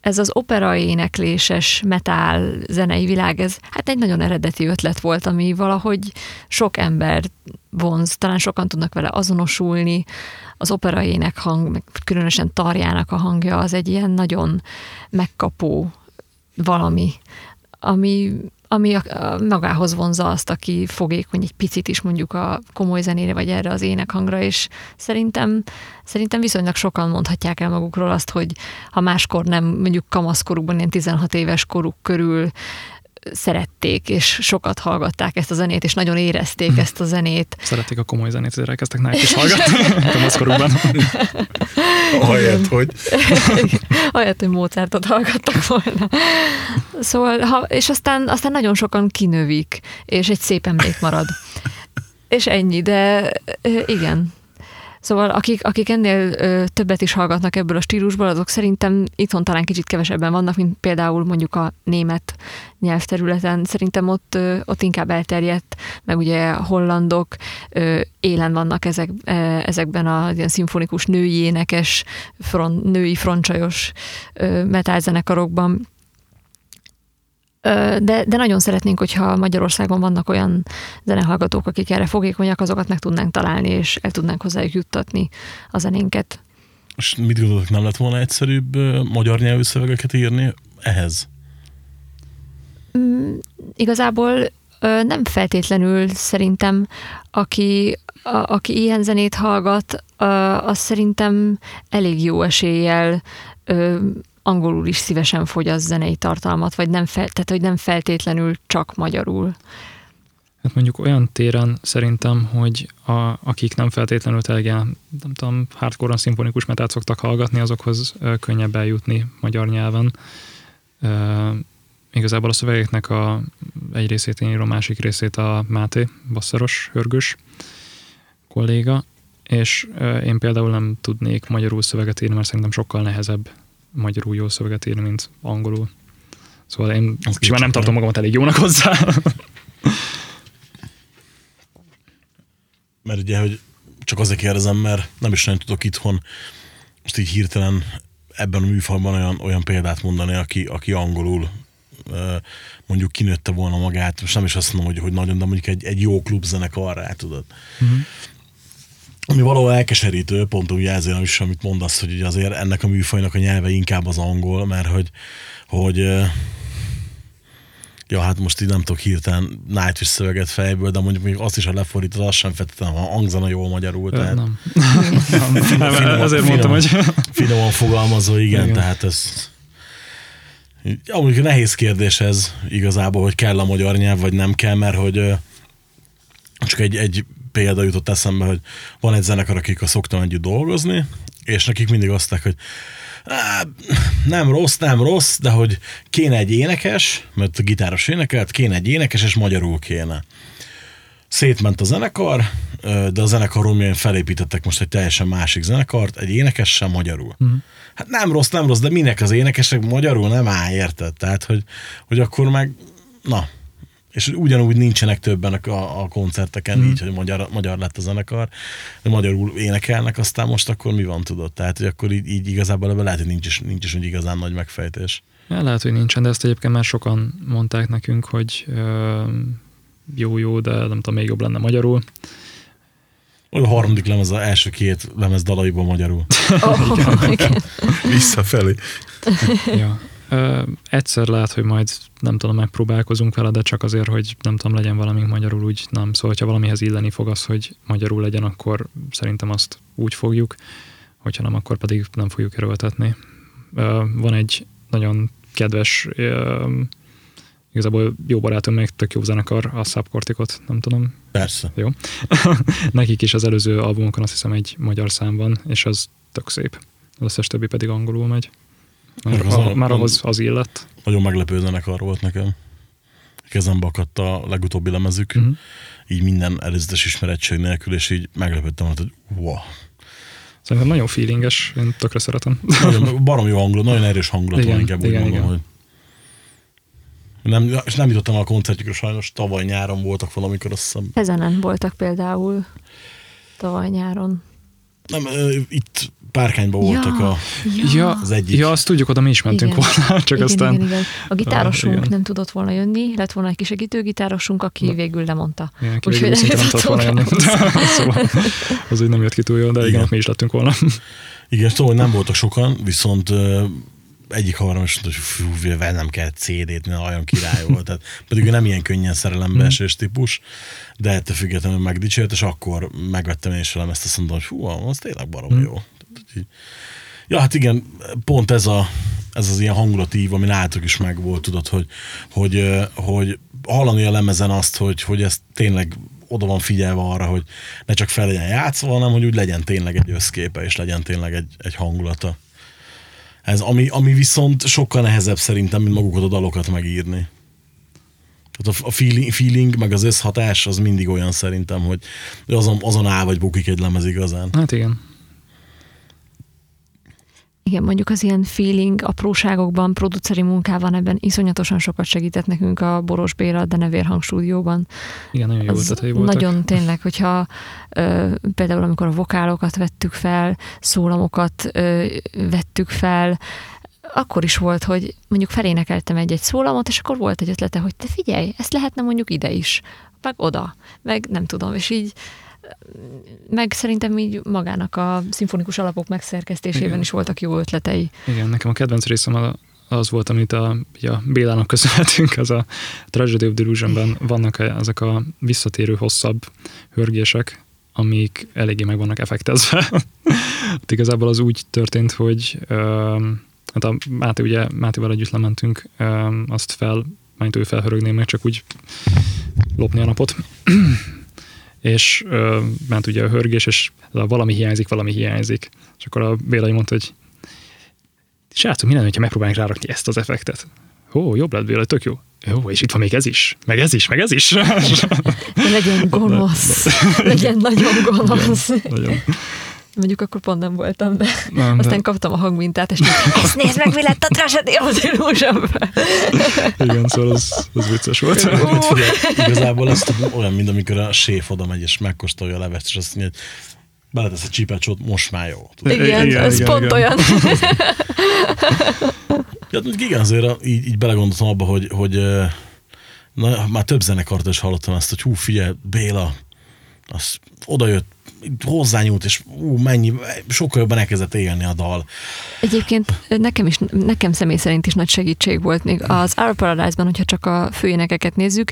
ez az opera énekléses metál zenei világ, ez hát egy nagyon eredeti ötlet volt, ami valahogy sok ember vonz, talán sokan tudnak vele azonosulni, az opera énekhang, meg különösen Tarjának a hangja, az egy ilyen nagyon megkapó valami, ami, ami a, a magához vonza azt, aki fogékony egy picit is mondjuk a komoly zenére, vagy erre az énekhangra, és szerintem, szerintem viszonylag sokan mondhatják el magukról azt, hogy ha máskor nem, mondjuk kamaszkorukban, ilyen 16 éves koruk körül szerették, és sokat hallgatták ezt a zenét, és nagyon érezték ezt a zenét. Szerették a komoly zenét, ezért elkezdtek Nightwish hallgatni. [LAUGHS] Kamaszkorukban. Ahelyett, hogy [LAUGHS] Ahelyett, hogy Mozartot hallgattak volna. Szóval, ha, és aztán, aztán nagyon sokan kinövik, és egy szép emlék marad. És ennyi, de ö, igen. Szóval akik, akik ennél ö, többet is hallgatnak ebből a stílusból, azok szerintem itthon talán kicsit kevesebben vannak, mint például mondjuk a német nyelvterületen. Szerintem ott, ö, ott inkább elterjedt, meg ugye a hollandok ö, élen vannak ezek, ö, ezekben a ilyen szimfonikus női énekes, front, női frontcsajos ö, metálzenekarokban. De, de nagyon szeretnénk, hogyha Magyarországon vannak olyan zenehallgatók, akik erre fogékonyak, azokat meg tudnánk találni, és el tudnánk hozzájuk juttatni a zenénket. És mit gondolok, nem lett volna egyszerűbb magyar nyelvű szövegeket írni ehhez? Mm, igazából nem feltétlenül szerintem, aki, a, aki ilyen zenét hallgat, az szerintem elég jó eséllyel angolul is szívesen fogyaszt zenei tartalmat, vagy nem, fel, tehát, hogy nem feltétlenül csak magyarul. Hát mondjuk olyan téren szerintem, hogy a, akik nem feltétlenül ilyen, nem tudom, hardcore szimfonikus metát szoktak hallgatni, azokhoz könnyebb eljutni magyar nyelven. Ö, igazából a szövegeknek a, egy részét én írom, másik részét a Máté, basszeros, hörgős kolléga, és én például nem tudnék magyarul szöveget írni, mert szerintem sokkal nehezebb magyarul jó szöveget írni, mint angolul. Szóval én Az simán nem tartom magamat elég jónak hozzá. [LAUGHS] mert ugye, hogy csak azért kérdezem, mert nem is nagyon tudok itthon most így hirtelen ebben a műfajban olyan, olyan példát mondani, aki, aki angolul mondjuk kinőtte volna magát, most nem is azt mondom, hogy, hogy nagyon, de mondjuk egy, egy jó klubzenekarrá, tudod. Uh-huh. Ami valahol elkeserítő, pont úgy ezért is, amit mondasz, hogy ugye azért ennek a műfajnak a nyelve inkább az angol, mert hogy, hogy Ja, hát most így nem tudok hirtelen Nightwish szöveget fejből, de mondjuk még azt is, ha lefordítod, azt sem feltétlenül, ha hangzana jól magyarul. Tehát nem. Finom- nem. [LAUGHS] Azért mondtam, hogy Finoman fogalmazva, igen, igen. Tehát ez... Ja, mondjuk nehéz kérdés ez igazából, hogy kell a magyar nyelv, vagy nem kell, mert hogy csak egy, egy példa jutott eszembe, hogy van egy zenekar, akik szoktam együtt dolgozni, és nekik mindig azt hogy nem rossz, nem rossz, de hogy kéne egy énekes, mert a gitáros énekelt, kéne egy énekes, és magyarul kéne. Szétment a zenekar, de a zenekar romján felépítettek most egy teljesen másik zenekart, egy énekessel magyarul. Uh-huh. Hát nem rossz, nem rossz, de minek az énekesek magyarul nem áll, érted? Tehát, hogy, hogy akkor meg, na, és ugyanúgy nincsenek többen a, a koncerteken, mm. így, hogy magyar, magyar lett a zenekar, de magyarul énekelnek, aztán most akkor mi van, tudod? Tehát, hogy akkor így, így igazából ebben lehet, hogy nincs is, nincs is úgy igazán nagy megfejtés. Ja, lehet, hogy nincsen, de ezt egyébként már sokan mondták nekünk, hogy ö, jó, jó, de nem tudom, még jobb lenne magyarul. A harmadik lemez, az első két lemez dalaiból magyarul. [LAUGHS] Oh, [LAUGHS] igen. Visszafelé. ja. Ö, egyszer lehet, hogy majd nem tudom, megpróbálkozunk vele, de csak azért, hogy nem tudom, legyen valami magyarul, úgy nem. Szóval, ha valamihez illeni fog az, hogy magyarul legyen, akkor szerintem azt úgy fogjuk, hogyha nem, akkor pedig nem fogjuk erőltetni. Ö, van egy nagyon kedves, ö, igazából jó barátom, még tök jó zenekar, a Subcorticot, nem tudom, Persze. jó. [LAUGHS] Nekik is az előző albumokon azt hiszem egy magyar szám van, és az tök szép. Az összes többi pedig angolul megy. Már, Az a- már ahhoz az illet. Nagyon meglepő zenekar volt nekem. Kezembe akadt a legutóbbi lemezük, uh-huh. így minden előzetes ismeretség nélkül, és így meglepődtem, hogy wow. Szerintem nagyon feelinges, én tökre szeretem. Nagyon, barom jó hangulat, nagyon erős hangulat van, Igen, inkább úgy igen, mondom, igen. hogy nem, és nem jutottam a koncertjükre, sajnos tavaly nyáron voltak valamikor, azt hiszem. Ezenen voltak például tavaly nyáron. Nem, itt Párkányban voltak Ja. a... Ja, Az egyik. ja, azt tudjuk, oda mi is mentünk Igen. volna, csak igen, aztán... igen, igen. A gitárosunk igen. nem tudott volna jönni, lett volna egy kis segítőgitárosunk, aki Na. végül lemondta. Igen, ki Úgyhogy végül nem tudott volna jönni. szóval az úgy nem jött ki túl jól, de igen, Igen. mi is lettünk volna. Igen, hogy nem voltak sokan, viszont egyik havarom is mondta, hogy fú, vennem kell CD-t, mert olyan király volt. Tehát, pedig ő nem ilyen könnyen szerelembe esős típus, de ettől függetlenül megdicsért, és akkor megvettem én is velem ezt, azt mondom, hogy hú, az tényleg barom jó. Így- Ja, hát igen, pont ez, a, ez az ilyen hangulatív, ami nálatok is megvolt, tudod, hogy, hogy, hogy hallani a lemezen azt, hogy, hogy ez tényleg oda van figyelve arra, hogy ne csak fel legyen játszva, hanem hogy úgy legyen tényleg egy összképe, és legyen tényleg egy, egy hangulata. Ez, ami, ami viszont sokkal nehezebb szerintem, mint magukat a dalokat megírni. Tehát a feeling, feeling, meg az összhatás az mindig olyan szerintem, hogy azon, azon áll vagy bukik egy lemez igazán. Hát igen. Igen, mondjuk az ilyen feeling apróságokban, produceri munkában ebben iszonyatosan sokat segített nekünk a Boros Béla, de Nevér Hang stúdióban. Igen, nagyon jó ötletei voltak. Nagyon tényleg, hogyha ö, például amikor a vokálokat vettük fel, szólamokat ö, vettük fel, akkor is volt, hogy mondjuk felénekeltem egy-egy szólamot, és akkor volt egy ötlete, hogy te figyelj, ezt lehetne mondjuk ide is, meg oda, meg nem tudom, és így meg szerintem így magának a szimfonikus alapok megszerkesztésében Igen. is voltak jó ötletei. Igen, nekem a kedvenc részem a- az volt, amit a, a Bélának köszönhetünk, az a Tragedy of Delusionben vannak ezek a visszatérő hosszabb hörgések, amik eléggé meg vannak effektezve. Ott [LAUGHS] igazából az úgy történt, hogy öm, hát a Máté, ugye Mátéval együtt lementünk, öm, azt fel, majd ő felhörögné meg, csak úgy lopni a napot. [CLEARS THROAT] és ö, ment ugye a hörgés, és valami hiányzik, valami hiányzik. És akkor a Béla mondta, hogy srácok, mi lenne, ha megpróbálnánk rárakni ezt az effektet? Ó, jobb lett Béla, tök jó. Jó, és itt van még ez is, meg ez is, meg ez is. Legyen [LAUGHS] gonosz, legyen nagyon gonosz. nagyon, Mondjuk akkor pont nem voltam, de Nem, de- aztán kaptam a hangmintát, és ezt nézd meg, mi lett a Illusion Igen, szóval az, az vicces volt. Hát figyelj, igazából ez olyan, mint amikor a séf oda megy, és megkóstolja a levest, és azt mondja, beletesz a csípácsot, most már jó. Tudod? Igen, Igen, ez igen, pont igen. olyan. Ja, igen, azért így, így belegondoltam abba, hogy, hogy na, már több zenekart is hallottam ezt, hogy hú, figyelj, Béla, az odajött, hozzányúlt, és ú, mennyi, sokkal jobban elkezdett élni a dal. Egyébként nekem is, nekem személy szerint is nagy segítség volt még az Our Paradise-ban, hogyha csak a főénekeket nézzük,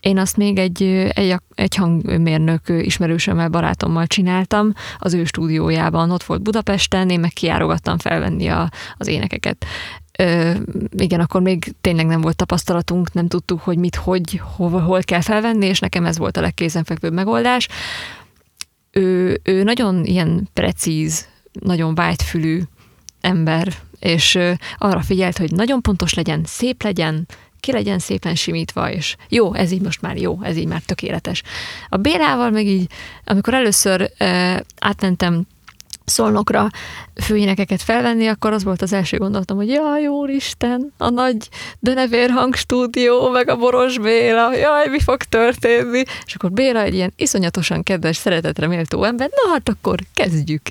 én azt még egy, egy, egy hangmérnök ismerősömmel, barátommal csináltam az ő stúdiójában, ott volt Budapesten, én meg kiárogattam felvenni a, az énekeket. Ö, igen, akkor még tényleg nem volt tapasztalatunk, nem tudtuk, hogy mit, hogy, hova, hol kell felvenni, és nekem ez volt a legkézenfekvőbb megoldás. Ő, ő nagyon ilyen precíz, nagyon vágyfülű ember, és arra figyelt, hogy nagyon pontos legyen, szép legyen, ki legyen szépen simítva, és jó, ez így most már jó, ez így már tökéletes. A Bélával meg így, amikor először uh, átmentem szolnokra főénekeket felvenni, akkor az volt az első gondolatom, hogy jaj, úristen, a nagy Denevér hangstúdió, meg a Boros Béla, jaj, mi fog történni? És akkor Béla egy ilyen iszonyatosan kedves, szeretetre méltó ember, na hát akkor kezdjük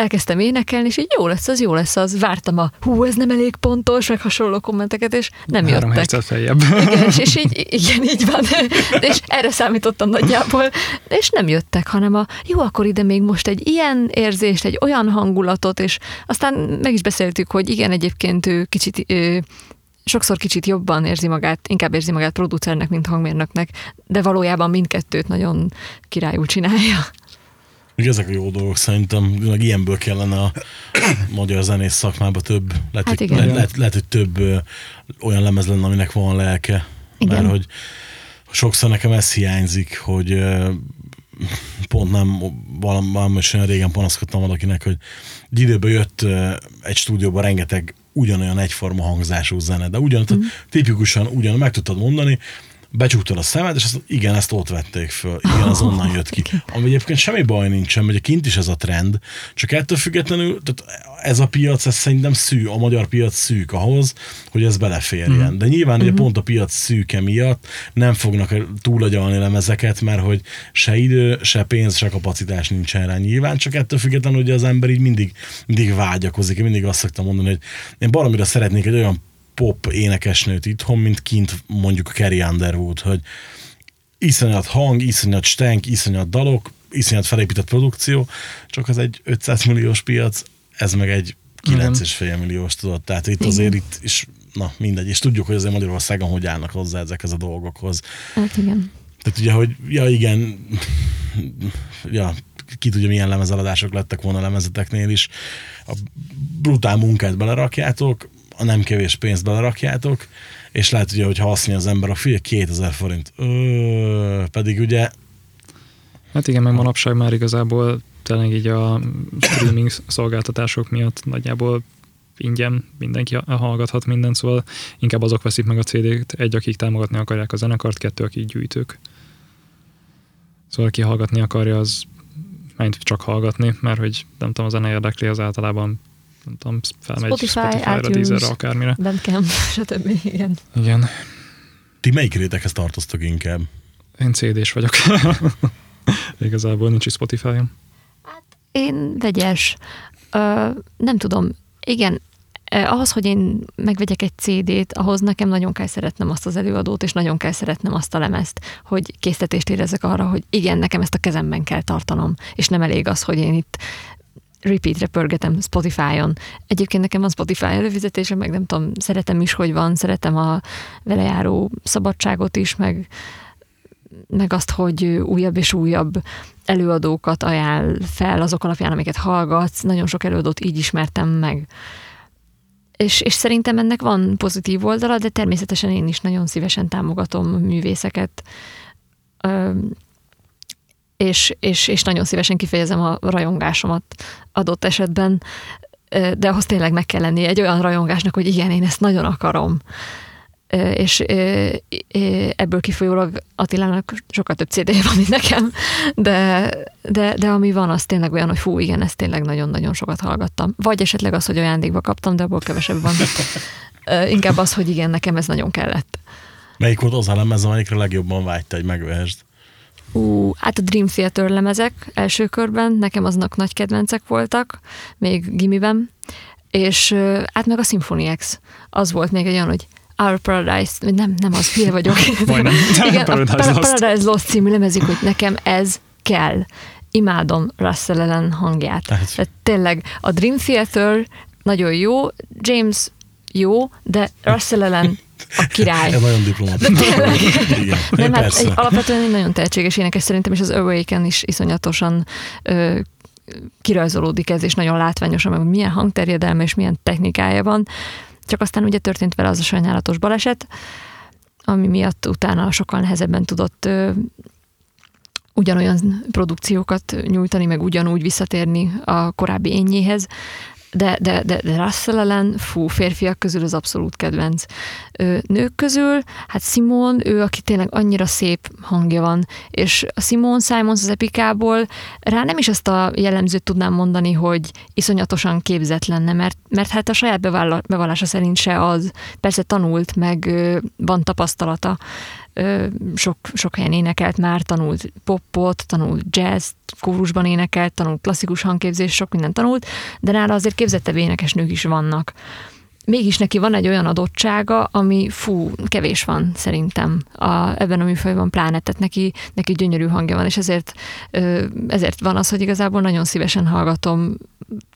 elkezdtem énekelni, és így jó lesz az, jó lesz az. Vártam a hú, ez nem elég pontos, meg hasonló kommenteket, és nem Három jöttek. feljebb. Igen, és, és így, igen, így van. [LAUGHS] És erre számítottam nagyjából. És nem jöttek, hanem a jó, akkor ide még most egy ilyen érzést, egy olyan hangulatot, és aztán meg is beszéltük, hogy igen, egyébként ő kicsit ő, sokszor kicsit jobban érzi magát, inkább érzi magát producernek, mint hangmérnöknek, de valójában mindkettőt nagyon királyul csinálja. Még ezek a jó dolgok szerintem, meg ilyenből kellene a [COUGHS] magyar zenész szakmába több, lehet, Hát hogy, igen. lehet, lehet, lehet, hogy több ö, olyan lemez lenne, aminek van lelke. Igen. Mert hogy sokszor nekem ez hiányzik, hogy ö, pont nem, valami, valami is olyan régen panaszkodtam valakinek, hogy egy időben jött ö, egy stúdióba rengeteg ugyanolyan egyforma hangzású zene, de ugyan, mm. tipikusan ugyan meg tudtad mondani, becsuktad a szemed, és azt, igen, ezt ott vették föl. Igen, az onnan jött ki. [LAUGHS] Ami egyébként semmi baj nincsen, mert kint is ez a trend, csak ettől függetlenül, tehát ez a piac, ez szerintem szű, a magyar piac szűk ahhoz, hogy ez beleférjen. De nyilván ugye pont a piac szűke miatt nem fognak túlagyalni lemezeket, mert hogy se idő, se pénz, se kapacitás nincsen rá. Nyilván csak ettől függetlenül, hogy az ember így mindig, mindig vágyakozik. Én mindig azt szoktam mondani, hogy én baromira szeretnék egy olyan pop énekesnőt itthon, mint kint mondjuk a Carrie Underwood, hogy iszonyat hang, iszonyat stenk, iszonyat dalok, iszonyat felépített produkció, csak az egy 500 milliós piac, ez meg egy 9,5 milliós tudod, tehát itt azért itt is, na mindegy, és tudjuk, hogy azért Magyarországon hogy állnak hozzá ezekhez a dolgokhoz. Hát igen. Tehát ugye, hogy ja igen, ja, ki tudja, milyen lemezeladások lettek volna a lemezeteknél is. A brutál munkát belerakjátok, a nem kevés pénzt belerakjátok, és lehet ugye, hogy ha az ember, a figyelj, 2000 forint, Ö, pedig ugye Hát igen, meg manapság már igazából tényleg így a streaming szolgáltatások miatt nagyjából ingyen mindenki hallgathat mindent, szóval inkább azok veszik meg a CD-t, egy, akik támogatni akarják a zenekart, kettő, akik gyűjtők. Szóval aki hallgatni akarja, az menj csak hallgatni, mert hogy nem tudom, a zene érdekli, az általában nem tudom, felmegy Spotify, Spotify-ra, iTunes. Deezerre, akármire. Bandcamp, [LAUGHS] stb. Igen. Igen, ti melyik réteghez tartoztok inkább? én CD-s vagyok. [LAUGHS] Igazából nincs is Spotify-om. Én vegyes. Ö, nem tudom. Igen, eh, ahhoz, hogy én megvegyek egy CD-t, ahhoz nekem nagyon kell szeretnem azt az előadót, és nagyon kell szeretnem azt a lemezt, hogy késztetést érezzek arra, hogy igen, nekem ezt a kezemben kell tartanom, és nem elég az, hogy én itt repeatre pörgetem Spotify-on. Egyébként nekem van Spotify előfizetésem, meg nem tudom, szeretem is, hogy van, szeretem a vele járó szabadságot is, meg, meg azt, hogy újabb és újabb előadókat ajánl fel azok alapján, amiket hallgatsz. Nagyon sok előadót így ismertem meg. És, és szerintem ennek van pozitív oldala, de természetesen én is nagyon szívesen támogatom művészeket. És, és, és nagyon szívesen kifejezem a rajongásomat adott esetben, de ahhoz tényleg meg kell lenni egy olyan rajongásnak, hogy igen, én ezt nagyon akarom. És ebből kifolyólag Attilának sokkal több CD van, mint nekem, de, de, de ami van, az tényleg olyan, hogy fú, igen, ezt tényleg nagyon-nagyon sokat hallgattam. Vagy esetleg az, hogy ajándékba kaptam, de abból kevesebb van. Inkább az, hogy igen, nekem ez nagyon kellett. Melyik volt az a lemez, amelyikre legjobban vágyta, hogy megvehesd? Ú, hát a Dream Theater lemezek első körben, nekem aznak nagy kedvencek voltak, még gimiben, és hát meg a Symphony X. Az volt még egy olyan, hogy Our Paradise, nem, nem az, hülye vagyok. [LAUGHS] Majdnem. [LAUGHS] Igen, Paradise a Lost. Paradise Lost című lemezük, hogy nekem ez kell. Imádom Russell Ellen hangját. Tehát tényleg a Dream Theater nagyon jó, James jó, de Russell Ellen a király. Ez nagyon diplomatikus. Igen, Nem, hát egy, alapvetően egy nagyon tehetséges énekes szerintem, és az Awaken is iszonyatosan ö, kirajzolódik ez, és nagyon látványosan, meg milyen hangterjedelme és milyen technikája van. Csak aztán ugye történt vele az a sajnálatos baleset, ami miatt utána sokkal nehezebben tudott ö, ugyanolyan produkciókat nyújtani, meg ugyanúgy visszatérni a korábbi énjéhez, de, de, de, de Russell ellen, fú, férfiak közül az abszolút kedvenc. Nők közül, hát Simon, ő, aki tényleg annyira szép hangja van, és a Simon Simons az epikából rá nem is azt a jellemzőt tudnám mondani, hogy iszonyatosan képzett lenne, mert, mert hát a saját bevallása szerint se az. Persze tanult, meg van tapasztalata, sok, sok helyen énekelt már, tanult popot, tanult jazz, kórusban énekelt, tanult klasszikus hangképzés, sok mindent tanult, de nála azért képzettebb énekesnők is vannak. Mégis neki van egy olyan adottsága, ami fú, kevés van szerintem a, ebben a műfajban pláne, tehát neki, neki gyönyörű hangja van, és ezért, ezért van az, hogy igazából nagyon szívesen hallgatom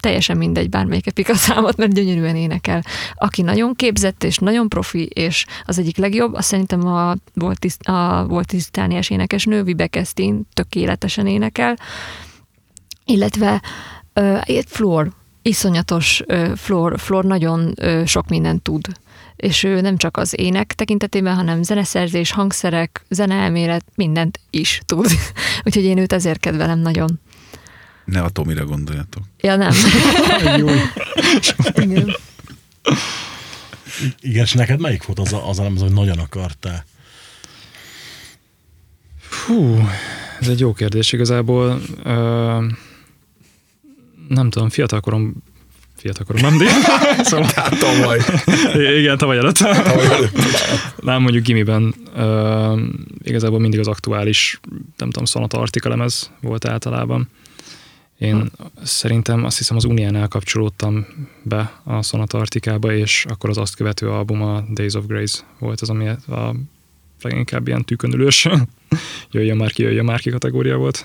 teljesen mindegy bármelyik epika számot, mert gyönyörűen énekel. Aki nagyon képzett és nagyon profi, és az egyik legjobb, azt szerintem a volt, a volt tisztániás énekesnő, Vibe Kestin tökéletesen énekel, illetve uh, Flor, iszonyatos uh, Flor, Flor nagyon uh, sok mindent tud és ő nem csak az ének tekintetében, hanem zeneszerzés, hangszerek, zeneelmélet, mindent is tud. [LAUGHS] Úgyhogy én őt ezért kedvelem nagyon. Ne a Tomira gondoljatok. Ja, nem. Jó. Igen. Igen, és neked melyik volt az a, az a lemez, hogy nagyon akartál? Hú, ez egy jó kérdés igazából. Ö, nem tudom, fiatalkorom fiatalkorom, nem, de [LAUGHS] szóval, [LAUGHS] Hát tavaly. igen, tavaly előtt. tavaly előtt. Nem, mondjuk gimiben ö, igazából mindig az aktuális, nem tudom, Sonata Artika lemez volt általában. Én szerintem azt hiszem az Uniánál kapcsolódtam be a Sonata Artikába, és akkor az azt követő album a Days of Grace volt az, ami a leginkább ilyen tűkönülős [LAUGHS] jöjjön már ki, jöjjön már ki kategória volt.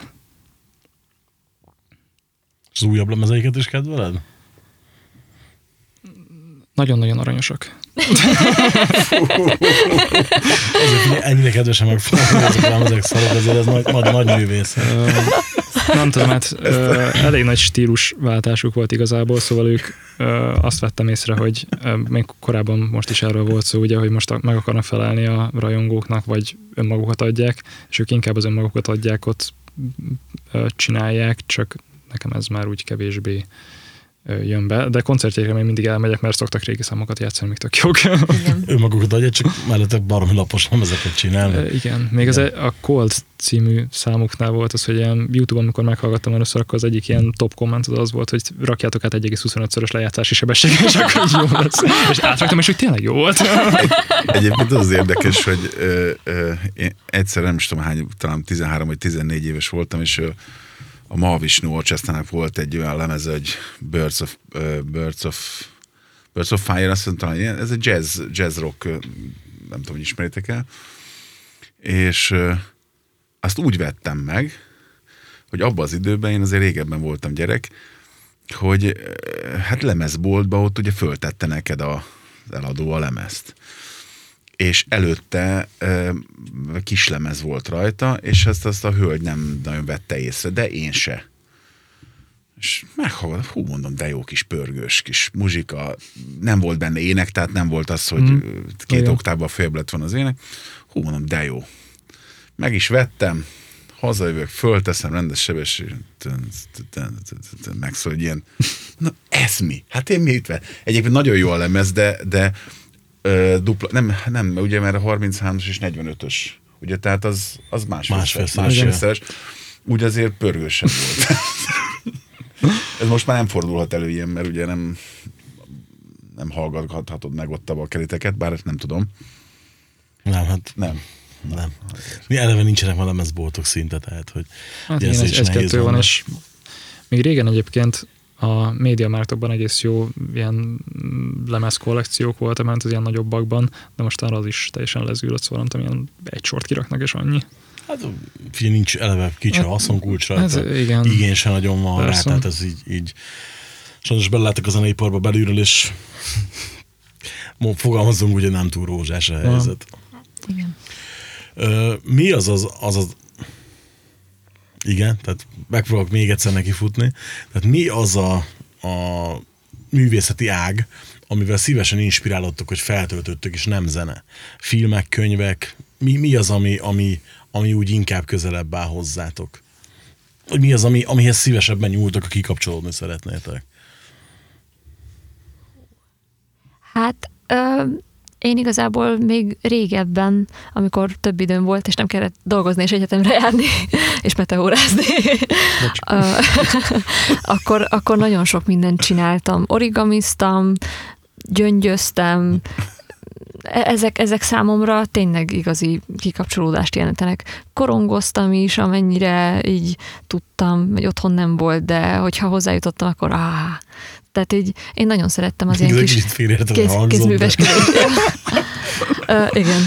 És az újabb lemezeiket is kedveled? Nagyon-nagyon aranyosak. Azért figyelj, ennyire kedvesen megfogni ezek a lemezek szarok, azért ez nagy, nagy, nagy művész. Nem tudom, hát elég nagy stílusváltásuk volt igazából, szóval ők azt vettem észre, hogy még korábban most is erről volt szó, ugye, hogy most meg akarnak felelni a rajongóknak, vagy önmagukat adják, és ők inkább az önmagukat adják, ott csinálják, csak nekem ez már úgy kevésbé jön be, de koncertjékre még mindig elmegyek, mert szoktak régi számokat játszani, még tök jók. Igen. [LAUGHS] Önmagukat adja, csak mellette baromi lapos lemezeket csinálni. Ö, Igen, még az e- a Cold című számuknál volt az, hogy ilyen YouTube-on, amikor meghallgattam először, akkor az egyik ilyen top komment az, az volt, hogy rakjátok át 1,25-szörös lejátszási sebességgel, és akkor jó lesz. [LAUGHS] És átraktam, és hogy tényleg jó volt. [LAUGHS] Egyébként az az érdekes, hogy ö, ö, én egyszer nem is tudom hány, talán 13 vagy 14 éves voltam, és ö, a Mahavishnu Orchestra-nak volt egy olyan lemeze, hogy Birds of, ö, Birds of, Birds of Fire, azt mondtam, ez egy jazz, jazz rock, nem tudom, hogy ismeritek el, és ö, azt úgy vettem meg, hogy abban az időben, én azért régebben voltam gyerek, hogy hát lemezboltba ott ugye föltette neked a, eladó a lemezt és előtte ö, kis lemez volt rajta, és ezt azt a hölgy nem nagyon vette észre, de én se. És meghallgatom, hú, mondom, de jó kis pörgős kis muzsika, nem volt benne ének, tehát nem volt az, hogy hmm. két Igen. oktávban följebb lett van az ének. Hú, mondom, de jó. Meg is vettem, hazajövök, fölteszem rendes sebesség, [LAUGHS] megszól egy ilyen, na ez mi? Hát én mit ve? Egyébként nagyon jó a lemez, de, de Ö, dupla, nem, nem, ugye mert a 33-as és 45-ös. Ugye, tehát az, az másfél, Másfélszeres, másfélszeres. Úgy azért pörgősebb volt. Ez most már nem fordulhat elő ilyen, mert ugye nem, nem hallgathatod meg ott a bakeliteket, bár nem tudom. Nem, hát Nem. nem. Mi eleve nincsenek ma lemezboltok szinte, tehát hogy Hát igen, ez egy, egy-kettő van, és még régen egyébként a médiamártokban egész jó ilyen lemez kollekciók voltak, ment az ilyen nagyobbakban, de most arra az is teljesen lezűlött, szóval nem tudom, ilyen egy sort kiraknak, és annyi. Hát figyelj, nincs eleve kicsi a haszonkulcs Ez, rajta. igen. Igény sem nagyon van rá, Persze. tehát ez így, így sajnos belelátok a zeneiparba belülről, és fogalmazunk, ugye nem túl rózsás a helyzet. Igen. Mi az az, az az igen, tehát megpróbálok még egyszer neki futni. Tehát mi az a, a művészeti ág, amivel szívesen inspirálódtok, hogy feltöltöttök, és nem zene? Filmek, könyvek, mi, mi az, ami, ami, ami úgy inkább közelebb áll hozzátok? Vagy mi az, ami, amihez szívesebben nyúltok, ha kikapcsolódni szeretnétek? Hát ö, én igazából még régebben, amikor több időm volt, és nem kellett dolgozni és egyetemre járni, [LAUGHS] és meteórázni, [LAUGHS] akkor, akkor nagyon sok mindent csináltam. Origamiztam, gyöngyöztem, E- ezek, ezek számomra tényleg igazi kikapcsolódást jelentenek. Korongoztam is, amennyire így tudtam, hogy otthon nem volt, de hogyha hozzájutottam, akkor áh. Tehát így én nagyon szerettem az ilyen Ez kis kéz, kézműveskedést. [LAUGHS] Ö, igen.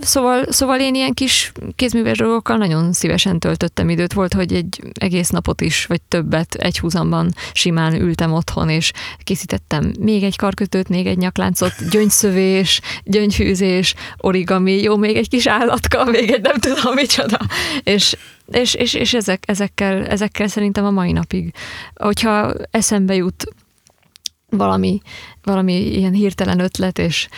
Szóval, szóval én ilyen kis kézműves dolgokkal nagyon szívesen töltöttem időt. Volt, hogy egy egész napot is, vagy többet egy húzamban simán ültem otthon, és készítettem még egy karkötőt, még egy nyakláncot, gyöngyszövés, gyöngyfűzés, origami, jó, még egy kis állatka, még egy nem tudom micsoda. És, és, és, és ezek, ezekkel, ezekkel szerintem a mai napig. Hogyha eszembe jut valami, valami ilyen hirtelen ötlet, és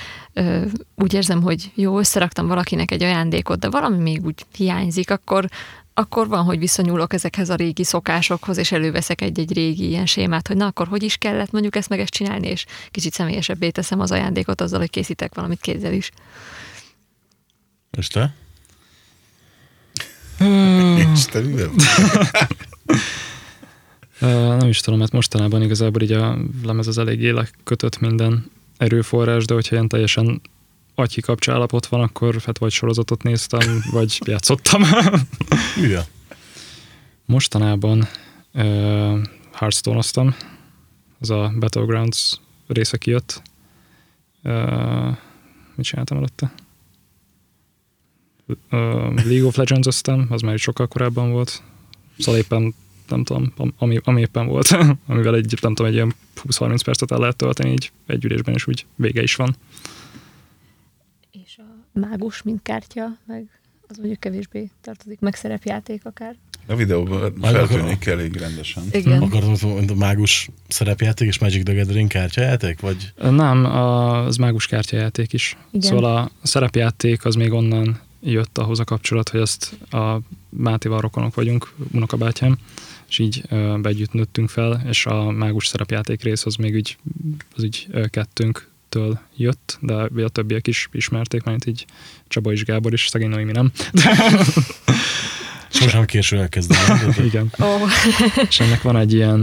ö, úgy érzem, hogy jó, összeraktam valakinek egy ajándékot, de valami még úgy hiányzik, akkor, akkor van, hogy visszanyúlok ezekhez a régi szokásokhoz, és előveszek egy-egy régi ilyen sémát, hogy na akkor hogy is kellett mondjuk ezt meg ezt csinálni, és kicsit személyesebbé teszem az ajándékot azzal, hogy készítek valamit kézzel is. És te? [LAUGHS] És te mivel? [LAUGHS] Nem is tudom, mert mostanában igazából így a lemez az eléggé lekötött minden erőforrás, de hogyha ilyen teljesen agyi kapcsállapot van, akkor hát vagy sorozatot néztem, vagy játszottam. [LAUGHS] Mivel? Mostanában uh, Hearthstone-oztam, az a Battlegrounds része kijött. Uh, mit csináltam előtte? Uh, League of Legends-oztam, az már sokkal korábban volt. Szóval éppen nem tudom, am- ami, ami éppen volt, [LAUGHS] amivel egy, nem tudom, egy ilyen 20-30 percet el lehet tölteni így egy ülésben, és úgy vége is van. És a mágus, mint kártya, meg az mondjuk kevésbé tartozik, meg szerepjáték akár. A videóban feltűnik elég rendesen. Igen. Akartam, hogy a mágus szerepjáték és Magic the Gathering kártyajáték? Vagy Nem, a- az mágus kártyajáték is. Igen. Szóval a szerepjáték az még onnan jött ahhoz a kapcsolat, hogy ezt a Mátéval rokonok vagyunk, unokabátyám, és így ö, be együtt nőttünk fel, és a mágus szerepjáték rész az még így, az így kettőnktől jött, de a többiek is ismerték, mert így Csaba és Gábor is, szegény Noémi nem. [LAUGHS] sosem késő elkezdeni. [LAUGHS] Igen. Ó, És ennek van egy ilyen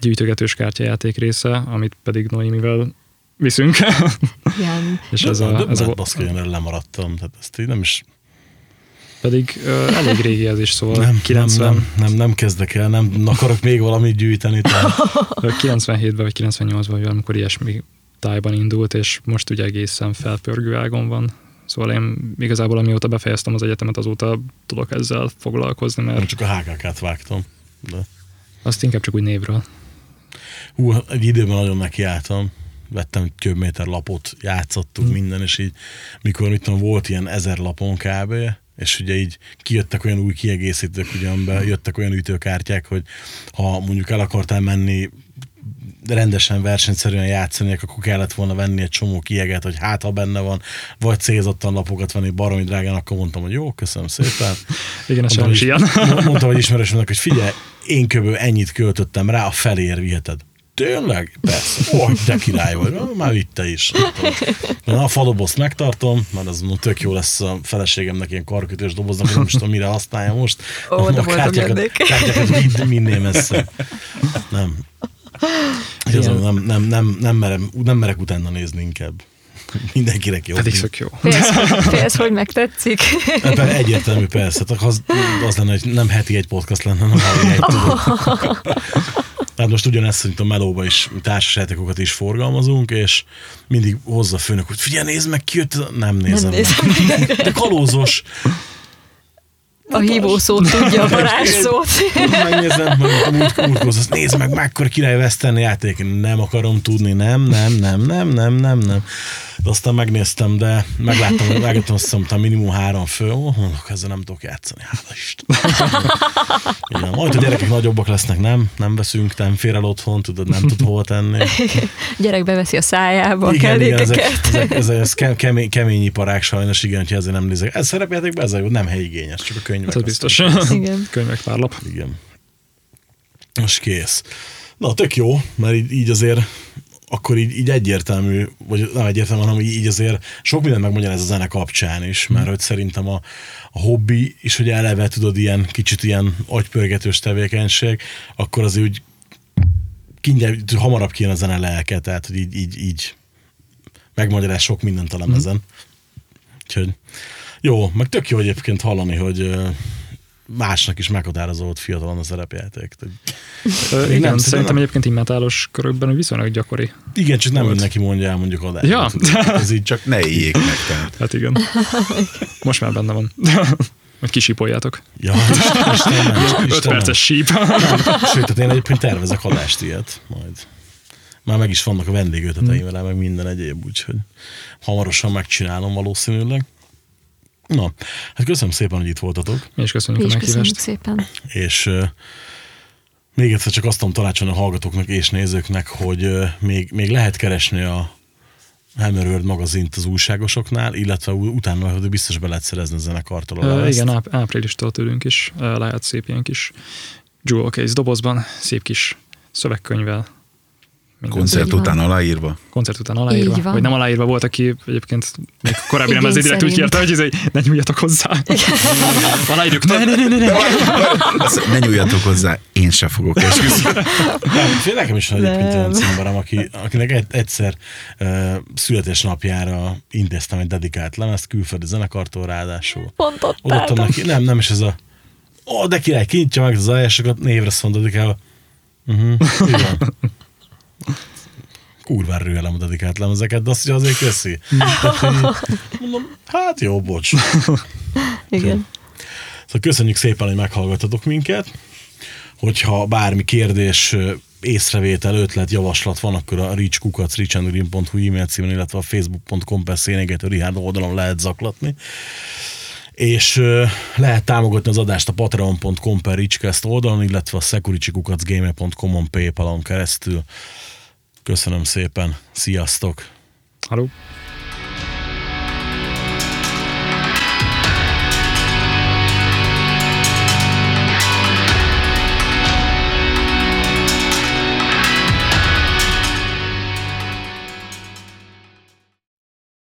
gyűjtögetős kártyajáték része, amit pedig Noémivel viszünk. igen. [LAUGHS] és ez a, ez a, erről lemaradtam. Tehát ezt így nem is... pedig ö, elég régi ez is, szóval Nem, 90, nem, nem, nem, nem kezdek el, nem akarok még valamit gyűjteni. Tehát 97-ben vagy 98-ban, vagy amikor ilyesmi tájban indult, és most ugye egészen felpörgő ágon van. Szóval én igazából amióta befejeztem az egyetemet, azóta tudok ezzel foglalkozni, nem mert csak a HKK-t vágtam. De. azt inkább csak úgy névről. Hú, egy időben nagyon nekiálltam. Vettem egy több méter lapot, játszottuk minden, és így mikor mit tudom, volt ilyen ezer lapon kb. És ugye így kijöttek olyan új kiegészítők, ugye, amiben jöttek olyan ütőkártyák, hogy ha mondjuk el akartál menni rendesen versenyszerűen játszani, akkor kellett volna venni egy csomó kieget, hogy hát ha benne van, vagy célzottan lapokat venni baromi drágán, akkor mondtam, hogy jó, köszönöm szépen. [LAUGHS] Igen, ez sajnos ilyen. Mondtam, hogy ismerősömnek, hogy figyelj, én kb. ennyit költöttem rá, a felér viheted. Tényleg? Persze. Ó, de király vagy. Már vitte is. Nem tudom. Na, a fadobozt megtartom, mert az mondom, tök jó lesz a feleségemnek ilyen karkötős doboznak, nem is tudom, mire használja most. Ó, a voltam kártyákat, kártyákat mind, minél messze. Nem. Nem, nem, nem, nem, merem, nem merek utána nézni inkább. Mindenkinek jó. Pedig tök jó. Félsz, félsz, hogy megtetszik. Ebben egyértelmű persze, tehát az, az lenne, hogy nem heti egy podcast lenne, hanem havi egy tudod. Tehát most ugyanezt szerintem a Melóba is társasjátékokat is forgalmazunk, és mindig hozza a főnök, hogy figyelj, nézd meg, ki jött, ez a-" nem nézem. Nem meg. nézem De kalózos. A hívó szót tudja, a varázsszót. Megnézem, meg múltkor, azt nézd meg, mekkora király Western játék. Nem akarom tudni, nem, nem, nem, nem, nem, nem, nem. De aztán megnéztem, de megláttam, [LAUGHS] megláttam azt hiszem, minimum három fő. Mondok, ezzel nem tudok játszani. Hála Isten. [LAUGHS] Igen, majd a gyerekek nagyobbak lesznek, nem? Nem veszünk, nem fér el otthon, tudod, nem tud hova tenni. [LAUGHS] Gyerek beveszi a szájába a Igen, igen, ezek, kellékeket. ezek, ezek, ez ke- kemény, kemény iparák sajnos, igen, hogy ezért nem nézek. Ez szerepjáték be, ez a jó, nem helyigényes, csak a könyvek. Hát az biztos. Igen. Könyvek pár lap. Igen. Most kész. Na, tök jó, mert így, így azért akkor így, így egyértelmű, vagy nem egyértelmű, hanem így, azért sok mindent megmagyaráz a zene kapcsán is, mert hogy szerintem a, a hobbi is, hogy eleve tudod ilyen kicsit ilyen agypörgetős tevékenység, akkor az úgy kinyel, hamarabb kijön a zene lelke, tehát hogy így, így, így megmagyaráz sok mindent a lemezen. Úgyhogy jó, meg tök jó egyébként hallani, hogy másnak is meghatározó volt fiatalon a szerepjáték. Tehát Ö, nem, igen, szerintem szerintem nem. egyébként így metálos körökben viszonylag gyakori. Igen, csak nem mindenki mondja el mondjuk adásban. Ja. tudod. Ez így csak ne éljék meg, tehát. Hát igen. Most már benne van. Majd kisipoljátok. Ja, Istenem, 5 Istenem. perces síp. Sőt, tehát én egyébként tervezek adást ilyet majd. Már meg is vannak a vendégötleteim vele, meg minden egyéb, úgyhogy hamarosan megcsinálom valószínűleg. Na, hát köszönöm szépen, hogy itt voltatok, Mi is köszönjük Mi a is köszönjük meghívást. szépen. és uh, még egyszer csak azt tudom tanácsolni a hallgatóknak és nézőknek, hogy uh, még, még lehet keresni a Hammer World magazint az újságosoknál, illetve utána hogy biztos be lehet szerezni a zenekartól a igen, áp- áprilistól tőlünk is lehet szép ilyen kis jewel case dobozban, szép kis szövegkönyvvel. Koncert van. után aláírva. koncert után aláírva, Így van. vagy nem aláírva volt, aki egyébként még korábbi nem ez direkt úgy kérte, hogy izé, ne nyúljatok hozzá. Aláírjuk. Ne, ne, ne, ne, ne. Ne nyúljatok hozzá, én se fogok esküszni. Nem, nekem is van egyébként olyan cimborám, aki, akinek egy, egyszer uh, születésnapjára intéztem egy dedikált lemezt, külföldi zenekartól ráadásul. Pont ott Odaadtam neki, nem, nem is ez a ó, de király, kinyitja meg az ajásokat, névre szól dedikálva. Uh-huh, igen. Kurvára rőlem a dedikált lemezeket, de azt, azért köszi. Mondom, hát jó, bocs. Igen. Szóval köszönjük szépen, hogy meghallgattatok minket. Hogyha bármi kérdés, észrevétel, ötlet, javaslat van, akkor a reachkukac, reachandgreen.hu e-mail címen, illetve a facebook.com per szénégető Richard oldalon lehet zaklatni. És lehet támogatni az adást a patreon.com per reachcast oldalon, illetve a securitykukac.gmail.com-on Paypal-on keresztül. Köszönöm szépen, sziasztok! Haló.